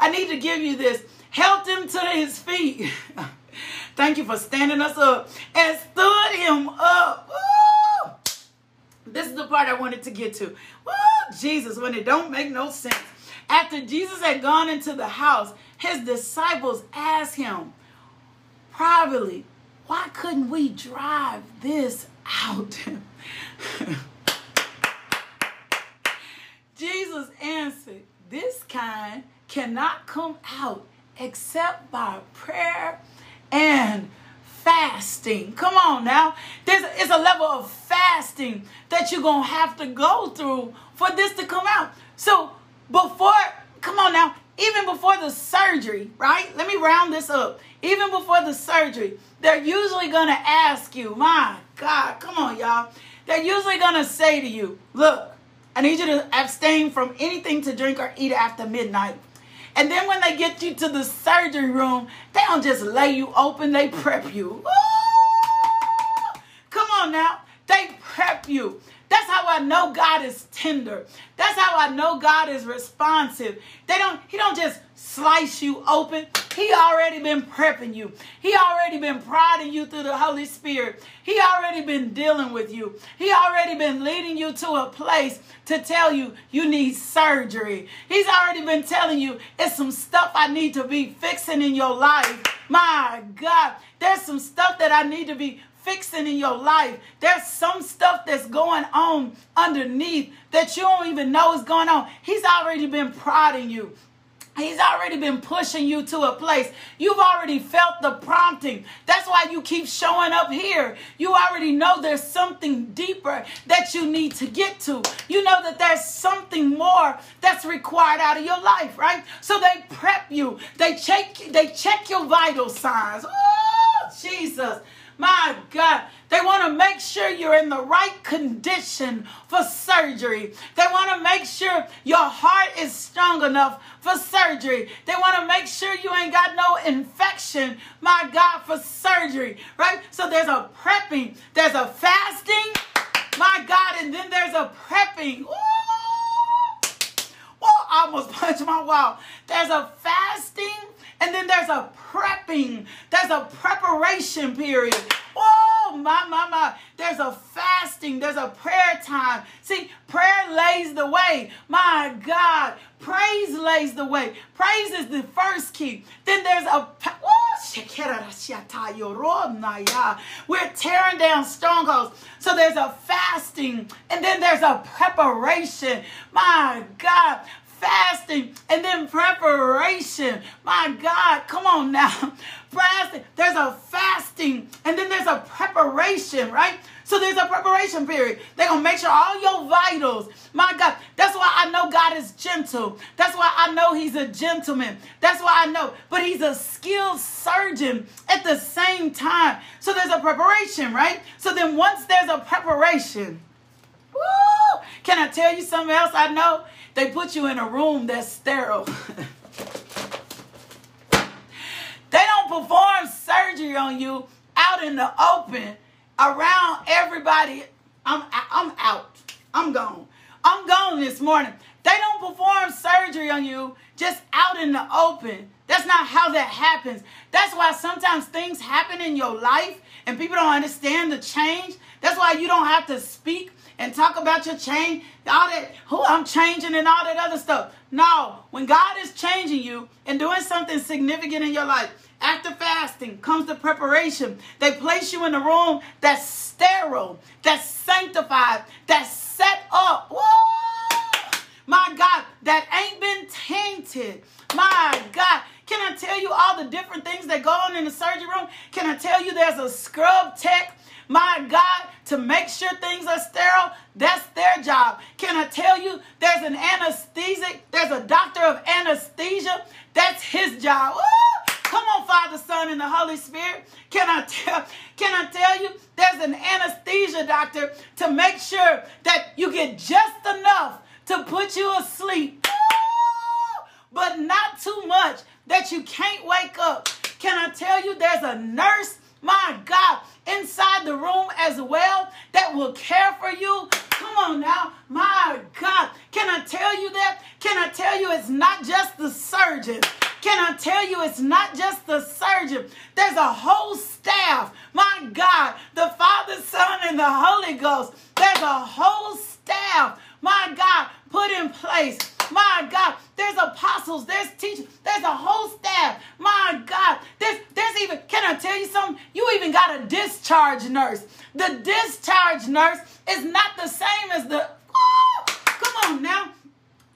I need to give you this. Helped him to his feet. Thank you for standing us up and stood him up. Woo! This is the part I wanted to get to. Woo! Jesus, when it don't make no sense. After Jesus had gone into the house, his disciples asked him privately, why couldn't we drive this out? Jesus answered, This kind cannot come out except by prayer and fasting. Come on now. There's it's a level of fasting that you're going to have to go through for this to come out. So, before come on now, even before the surgery, right? Let me round this up. Even before the surgery, they're usually going to ask you, "My God, come on y'all." They're usually going to say to you, "Look, I need you to abstain from anything to drink or eat after midnight. And then when they get you to the surgery room, they don't just lay you open, they prep you. Ooh! Come on now. They prep you. That's how I know God is tender. That's how I know God is responsive. They don't he don't just slice you open. He already been prepping you. He already been prodding you through the Holy Spirit. He already been dealing with you. He already been leading you to a place to tell you you need surgery. He's already been telling you it's some stuff I need to be fixing in your life. My God, there's some stuff that I need to be fixing in your life. There's some stuff that's going on underneath that you don't even know is going on. He's already been prodding you. He's already been pushing you to a place. You've already felt the prompting. That's why you keep showing up here. You already know there's something deeper that you need to get to. You know that there's something more that's required out of your life, right? So they prep you. They check they check your vital signs. Oh, Jesus. My God, they want to make sure you're in the right condition for surgery. They want to make sure your heart is strong enough for surgery. They want to make sure you ain't got no infection, my God, for surgery, right? So there's a prepping, there's a fasting, my God, and then there's a prepping. Ooh! Oh, I almost punched my wall. There's a fasting and then there's a prepping, there's a preparation period. Oh, my, my, my. There's a fasting, there's a prayer time. See, prayer lays the way. My God, praise lays the way. Praise is the first key. Then there's a. Oh, we're tearing down strongholds. So there's a fasting and then there's a preparation. My God, fasting and then preparation. My God, come on now. Fasting. There's a fasting and then there's a preparation, right? So there's a preparation period. They're going to make sure all your vitals, my God, that's why I know God is gentle. That's why I know He's a gentleman. That's why I know. But He's a skilled surgeon at the same time. So there's a preparation, right? So then once there's a preparation, woo, can I tell you something else I know? They put you in a room that's sterile. they don't perform surgery on you out in the open around everybody. I'm I'm out. I'm gone. I'm gone this morning. They don't perform surgery on you just out in the open. That's not how that happens. That's why sometimes things happen in your life and people don't understand the change. That's why you don't have to speak and talk about your change, all that, who I'm changing and all that other stuff. No, when God is changing you and doing something significant in your life, after fasting comes the preparation. They place you in a room that's sterile, that's sanctified, that's set up. Woo! My God, that ain't been tainted. My God. Can I tell you all the different things that go on in the surgery room? Can I tell you there's a scrub tech my God, to make sure things are sterile, that's their job. Can I tell you, there's an anesthetic, there's a doctor of anesthesia, that's his job. Come on, Father, Son, and the Holy Spirit. Can I tell, can I tell you, there's an anesthesia doctor to make sure that you get just enough to put you asleep. But not too much that you can't wake up. Can I tell you, there's a nurse my God, inside the room as well that will care for you. Come on now, my God. Can I tell you that? Can I tell you it's not just the surgeon? Can I tell you it's not just the surgeon? There's a whole staff. My God, the Father, Son, and the Holy Ghost. There's a whole staff. My God, put in place. My God, there's apostles, there's teachers, there's a whole staff. My God, there's there's even can I tell you something? You even got a discharge nurse. The discharge nurse is not the same as the oh, come on now.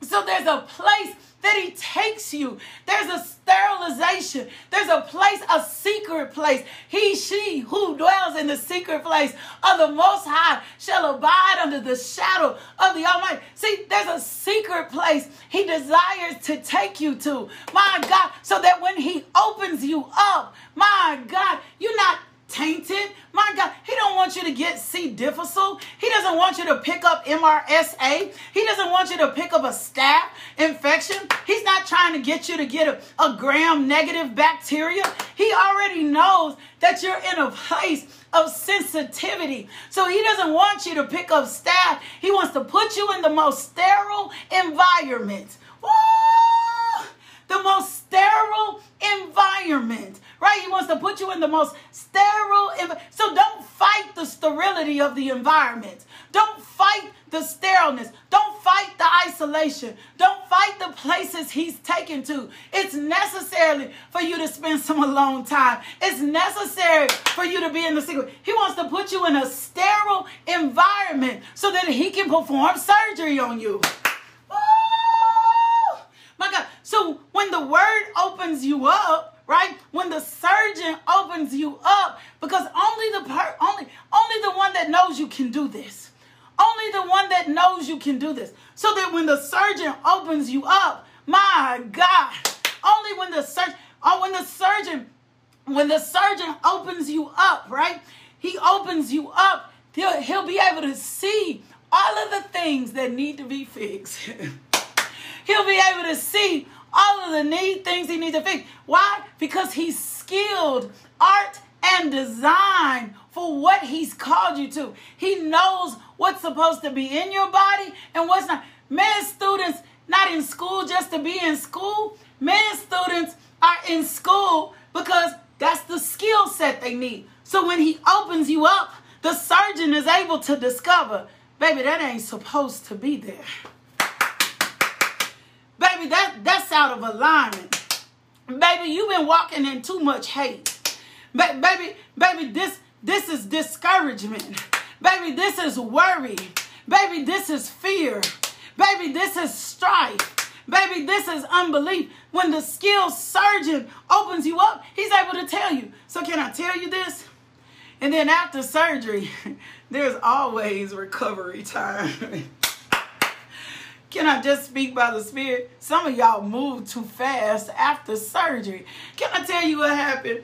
So there's a place that he takes you. There's a sterilization. There's a place, a secret place. He, she who dwells in the secret place of the Most High shall abide under the shadow of the Almighty. See, there's a secret place he desires to take you to. My God, so that when he opens you up, my God, you're not tainted. My God, He don't want you to get C difficile. He doesn't want you to pick up MRSA. He doesn't want you to pick up a staph infection. He's not trying to get you to get a, a gram negative bacteria. He already knows that you're in a place of sensitivity. So he doesn't want you to pick up staph. He wants to put you in the most sterile environment. Woo! The most sterile environment right? He wants to put you in the most sterile. Env- so don't fight the sterility of the environment. Don't fight the sterileness. Don't fight the isolation. Don't fight the places he's taken to. It's necessary for you to spend some alone time. It's necessary for you to be in the secret. He wants to put you in a sterile environment so that he can perform surgery on you. My God. So when the word opens you up, right? When the surgeon opens you up, because only the only only the one that knows you can do this. Only the one that knows you can do this. So that when the surgeon opens you up, my God, only when the surgeon, oh, when the surgeon, when the surgeon opens you up, right? He opens you up. He'll, he'll be able to see all of the things that need to be fixed. he'll be able to see all of the need things he needs to fix. Why? Because he's skilled art and design for what he's called you to. He knows what's supposed to be in your body and what's not. Men students not in school just to be in school. Men students are in school because that's the skill set they need. So when he opens you up, the surgeon is able to discover, baby, that ain't supposed to be there. Baby, that, that's out of alignment. Baby, you've been walking in too much hate. Ba- baby, baby, this this is discouragement. Baby, this is worry. Baby, this is fear. Baby, this is strife. Baby, this is unbelief. When the skilled surgeon opens you up, he's able to tell you. So, can I tell you this? And then after surgery, there's always recovery time. Can I just speak by the Spirit? Some of y'all moved too fast after surgery. Can I tell you what happened?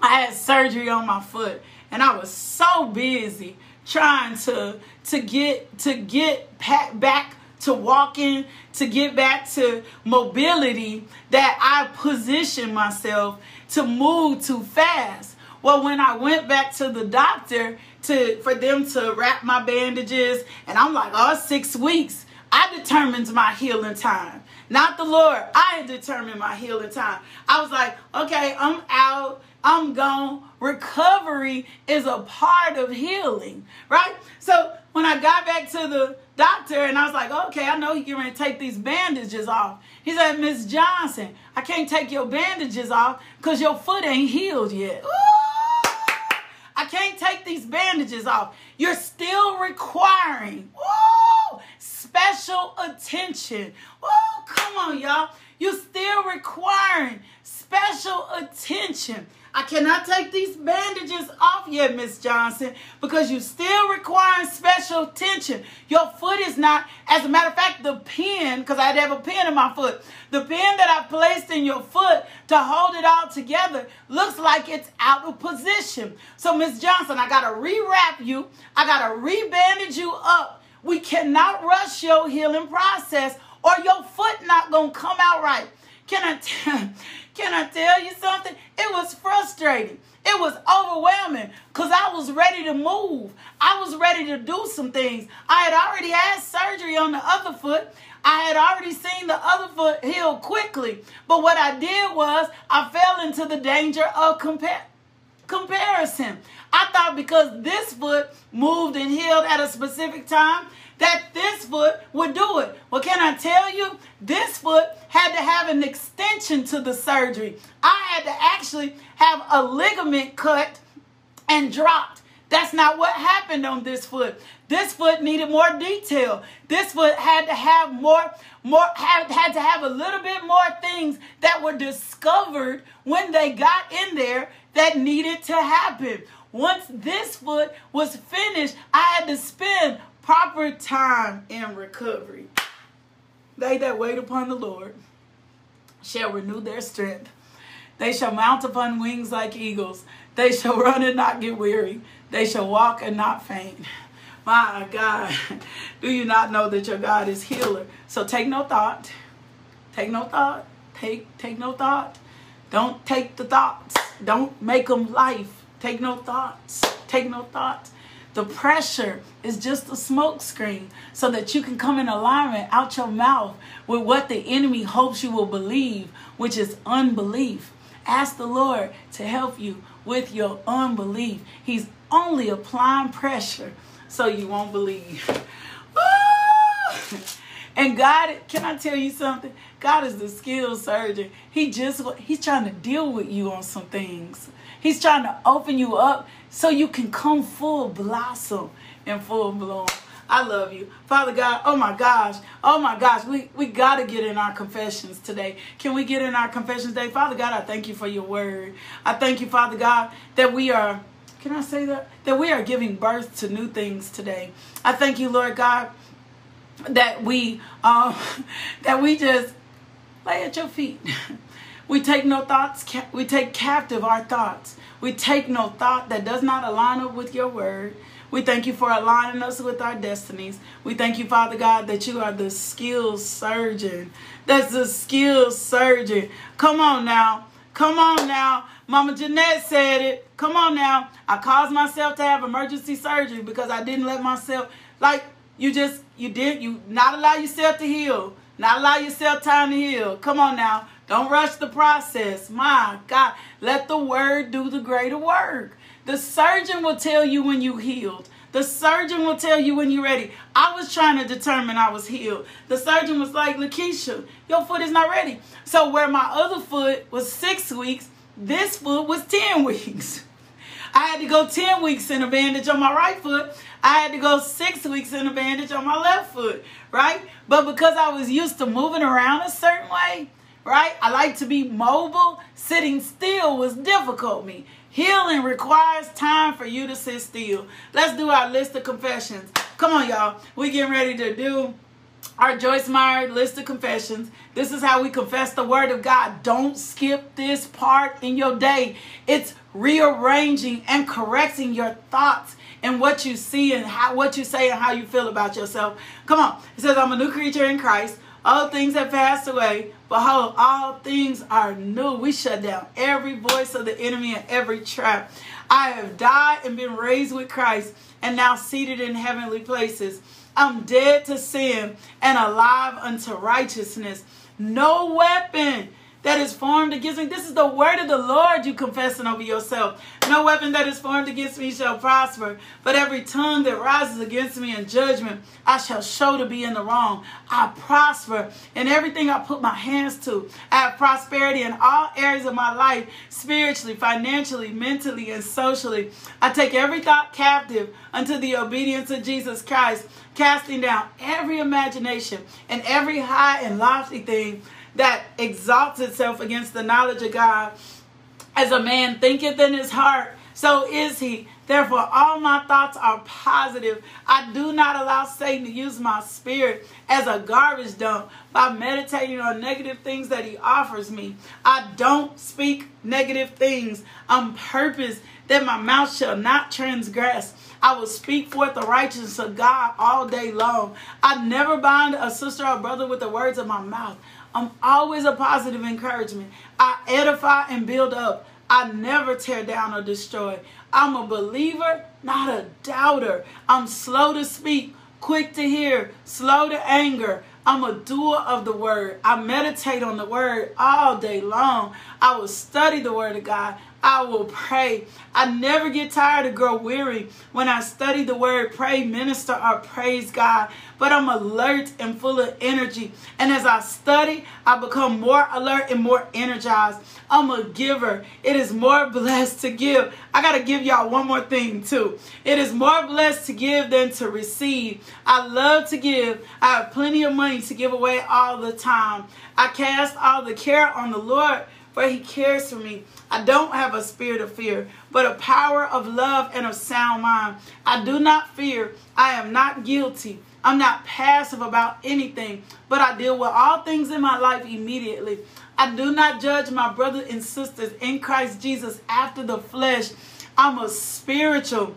I had surgery on my foot and I was so busy trying to to get to get back to walking, to get back to mobility that I positioned myself to move too fast. Well, when I went back to the doctor to for them to wrap my bandages, and I'm like, oh, six weeks. I determined my healing time. Not the Lord. I determined my healing time. I was like, okay, I'm out. I'm gone. Recovery is a part of healing, right? So when I got back to the doctor and I was like, okay, I know you're going to take these bandages off. He said, Miss Johnson, I can't take your bandages off because your foot ain't healed yet. Ooh, I can't take these bandages off. You're still requiring. Ooh, special attention. Oh, come on, y'all. You're still requiring special attention. I cannot take these bandages off yet, Miss Johnson, because you still requiring special attention. Your foot is not, as a matter of fact, the pin, because I have a pin in my foot, the pin that I placed in your foot to hold it all together looks like it's out of position. So, Miss Johnson, I got to rewrap you. I got to rebandage you up we cannot rush your healing process or your foot not going to come out right. Can I tell, can I tell you something? It was frustrating. It was overwhelming because I was ready to move. I was ready to do some things. I had already had surgery on the other foot. I had already seen the other foot heal quickly. But what I did was I fell into the danger of comparison. I thought because this foot moved and healed at a specific time, that this foot would do it. Well, can I tell you? This foot had to have an extension to the surgery. I had to actually have a ligament cut and dropped. That's not what happened on this foot. This foot needed more detail. This foot had to have more, more had, had to have a little bit more things that were discovered when they got in there that needed to happen. Once this foot was finished, I had to spend proper time in recovery. They that wait upon the Lord shall renew their strength. They shall mount upon wings like eagles. They shall run and not get weary. They shall walk and not faint. My God, do you not know that your God is healer? So take no thought. Take no thought. Take take no thought. Don't take the thoughts. Don't make them life. Take no thoughts. Take no thoughts. The pressure is just a smoke screen so that you can come in alignment out your mouth with what the enemy hopes you will believe, which is unbelief. Ask the Lord to help you with your unbelief. He's only applying pressure so you won't believe. And God, can I tell you something? God is the skilled surgeon. He just he's trying to deal with you on some things. He's trying to open you up so you can come full blossom and full bloom. I love you. Father God, oh my gosh, oh my gosh, we, we got to get in our confessions today. Can we get in our confessions today? Father God, I thank you for your word. I thank you, Father God, that we are, can I say that? That we are giving birth to new things today. I thank you, Lord God, that we, um, that we just lay at your feet. We take no thoughts, we take captive our thoughts. We take no thought that does not align up with your word. We thank you for aligning us with our destinies. We thank you, Father God, that you are the skilled surgeon. That's the skilled surgeon. Come on now. Come on now. Mama Jeanette said it. Come on now. I caused myself to have emergency surgery because I didn't let myself, like, you just, you did, you not allow yourself to heal. Not allow yourself time to heal. Come on now. Don't rush the process. My God. Let the word do the greater work. The surgeon will tell you when you healed. The surgeon will tell you when you're ready. I was trying to determine I was healed. The surgeon was like, Lakeisha, your foot is not ready. So where my other foot was six weeks, this foot was 10 weeks. I had to go 10 weeks in a bandage on my right foot. I had to go six weeks in a bandage on my left foot, right? But because I was used to moving around a certain way, right? I like to be mobile. Sitting still was difficult me. Healing requires time for you to sit still. Let's do our list of confessions. Come on, y'all. We getting ready to do our Joyce Meyer list of confessions. This is how we confess the word of God. Don't skip this part in your day. It's rearranging and correcting your thoughts and what you see and how what you say and how you feel about yourself. Come on. It says, I'm a new creature in Christ. All things have passed away. Behold, all things are new. We shut down every voice of the enemy and every trap. I have died and been raised with Christ and now seated in heavenly places. I'm dead to sin and alive unto righteousness. No weapon that is formed against me. This is the word of the Lord you confessing over yourself. No weapon that is formed against me shall prosper, but every tongue that rises against me in judgment, I shall show to be in the wrong. I prosper in everything I put my hands to. I have prosperity in all areas of my life, spiritually, financially, mentally, and socially. I take every thought captive unto the obedience of Jesus Christ, casting down every imagination and every high and lofty thing that exalts itself against the knowledge of God. As a man thinketh in his heart, so is he. Therefore, all my thoughts are positive. I do not allow Satan to use my spirit as a garbage dump by meditating on negative things that he offers me. I don't speak negative things on purpose that my mouth shall not transgress. I will speak forth the righteousness of God all day long. I never bind a sister or brother with the words of my mouth I'm always a positive encouragement. I edify and build up. I never tear down or destroy. I'm a believer, not a doubter. I'm slow to speak, quick to hear, slow to anger. I'm a doer of the word. I meditate on the word all day long. I will study the word of God. I will pray. I never get tired or grow weary when I study the word, pray, minister, or praise God. But I'm alert and full of energy. And as I study, I become more alert and more energized. I'm a giver. It is more blessed to give. I got to give y'all one more thing, too. It is more blessed to give than to receive. I love to give. I have plenty of money to give away all the time. I cast all the care on the Lord for he cares for me. I don't have a spirit of fear, but a power of love and of sound mind. I do not fear. I am not guilty. I'm not passive about anything, but I deal with all things in my life immediately. I do not judge my brothers and sisters in Christ Jesus after the flesh. I'm a spiritual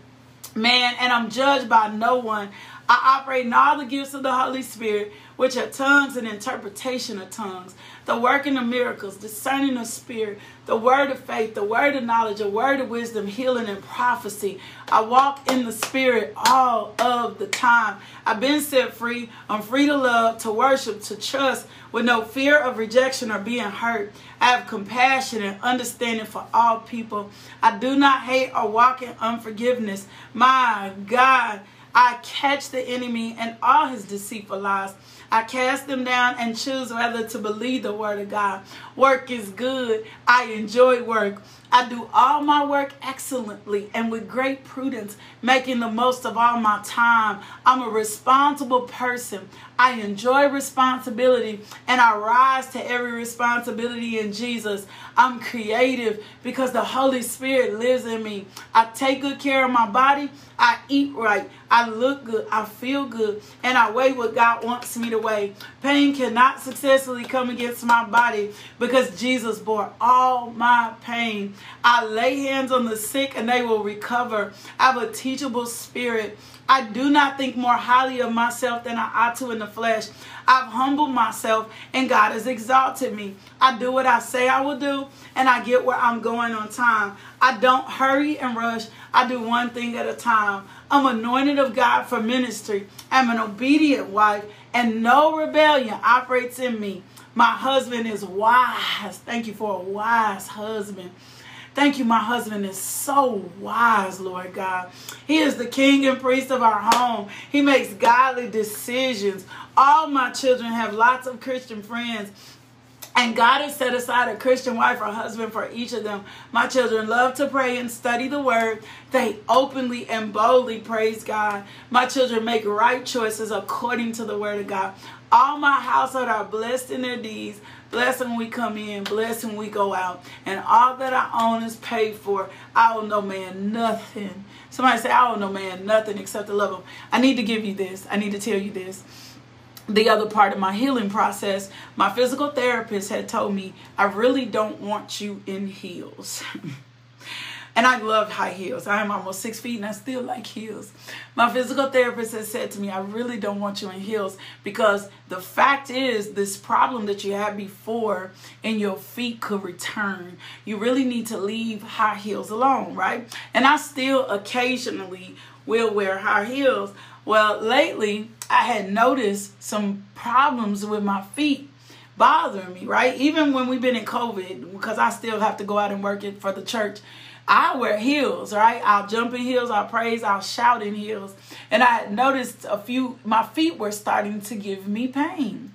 man and I'm judged by no one. I operate in all the gifts of the Holy Spirit, which are tongues and interpretation of tongues the working of miracles, discerning of spirit, the word of faith, the word of knowledge, the word of wisdom, healing, and prophecy. I walk in the spirit all of the time. I've been set free. I'm free to love, to worship, to trust with no fear of rejection or being hurt. I have compassion and understanding for all people. I do not hate or walk in unforgiveness. My God, I catch the enemy and all his deceitful lies. I cast them down and choose rather to believe the word of God. Work is good. I enjoy work. I do all my work excellently and with great prudence, making the most of all my time. I'm a responsible person. I enjoy responsibility and I rise to every responsibility in Jesus. I'm creative because the Holy Spirit lives in me. I take good care of my body. I eat right. I look good. I feel good. And I weigh what God wants me to weigh. Pain cannot successfully come against my body because Jesus bore all my pain. I lay hands on the sick and they will recover. I have a teachable spirit. I do not think more highly of myself than I ought to in the flesh. I've humbled myself and God has exalted me. I do what I say I will do and I get where I'm going on time. I don't hurry and rush. I do one thing at a time. I'm anointed of God for ministry. I'm an obedient wife and no rebellion operates in me. My husband is wise. Thank you for a wise husband. Thank you, my husband is so wise, Lord God. He is the king and priest of our home. He makes godly decisions. All my children have lots of Christian friends. And God has set aside a Christian wife or husband for each of them. My children love to pray and study the word. They openly and boldly praise God. My children make right choices according to the word of God. All my household are blessed in their deeds. Blessed when we come in, blessed when we go out. And all that I own is paid for. I owe no man nothing. Somebody say, I owe no man nothing except to love him. I need to give you this. I need to tell you this. The other part of my healing process, my physical therapist had told me, I really don't want you in heels. And I love high heels. I am almost six feet and I still like heels. My physical therapist has said to me, I really don't want you in heels because the fact is, this problem that you had before in your feet could return. You really need to leave high heels alone, right? And I still occasionally will wear high heels. Well, lately I had noticed some problems with my feet bothering me, right? Even when we've been in COVID, because I still have to go out and work it for the church. I wear heels, right? I'll jump in heels, I'll praise, I'll shout in heels. And I noticed a few, my feet were starting to give me pain.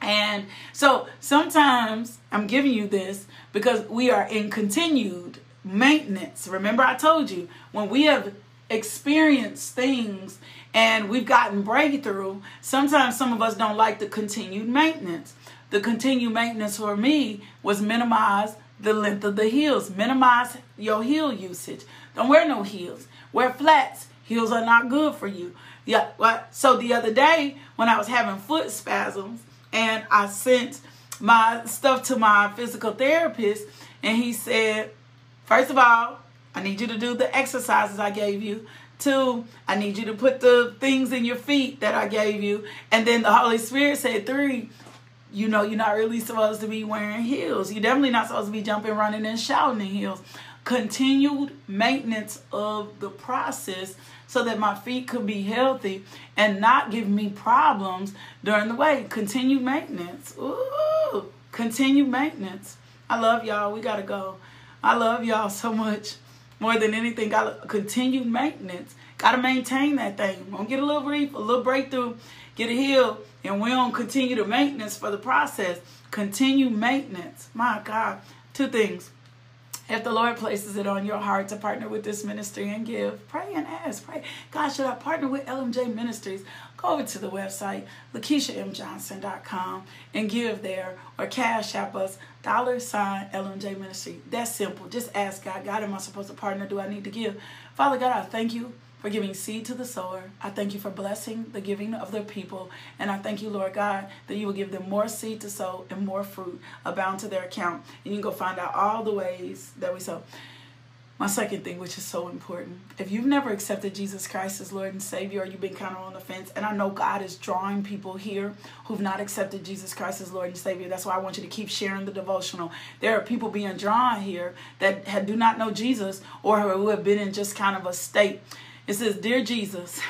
And so sometimes I'm giving you this because we are in continued maintenance. Remember, I told you when we have experienced things and we've gotten breakthrough, sometimes some of us don't like the continued maintenance. The continued maintenance for me was minimize the length of the heels. Minimize your heel usage. Don't wear no heels. Wear flats. Heels are not good for you. Yeah. What? So the other day when I was having foot spasms and I sent my stuff to my physical therapist and he said, first of all, I need you to do the exercises I gave you. Two, I need you to put the things in your feet that I gave you. And then the Holy Spirit said, three, you know, you're not really supposed to be wearing heels. You're definitely not supposed to be jumping, running, and shouting in heels. Continued maintenance of the process so that my feet could be healthy and not give me problems during the way. Continued maintenance. Ooh, continued maintenance. I love y'all. We gotta go. I love y'all so much. More than anything, gotta continue maintenance. Gotta maintain that thing. We're gonna get a little brief, a little breakthrough, get a heal, and we're going to continue the maintenance for the process. Continue maintenance. My God. Two things. If the Lord places it on your heart to partner with this ministry and give, pray and ask. Pray. God, should I partner with LMJ Ministries? Go over to the website, LakeishaMJohnson.com, and give there or cash app us dollar sign LMJ Ministry. That's simple. Just ask God, God, am I supposed to partner? Do I need to give? Father God, I thank you for giving seed to the sower. I thank you for blessing the giving of their people. And I thank you, Lord God, that you will give them more seed to sow and more fruit abound to their account. And you can go find out all the ways that we sow. My second thing, which is so important, if you've never accepted Jesus Christ as Lord and Savior, or you've been kind of on the fence, and I know God is drawing people here who've not accepted Jesus Christ as Lord and Savior. That's why I want you to keep sharing the devotional. There are people being drawn here that do not know Jesus or who have been in just kind of a state it says, Dear Jesus,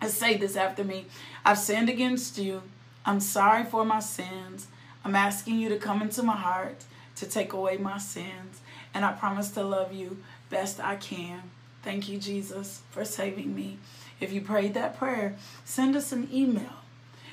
I say this after me. I've sinned against you. I'm sorry for my sins. I'm asking you to come into my heart to take away my sins. And I promise to love you best I can. Thank you, Jesus, for saving me. If you prayed that prayer, send us an email.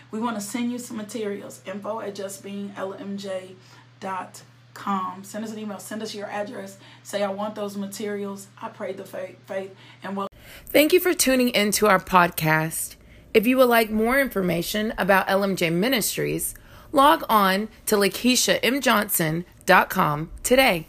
We want to send you some materials. Info at justbeinglmj.com com. Send us an email. Send us your address. Say, I want those materials. I pray the faith, faith and will. Thank you for tuning into our podcast. If you would like more information about LMJ Ministries, log on to LakeishaMJohnson.com today.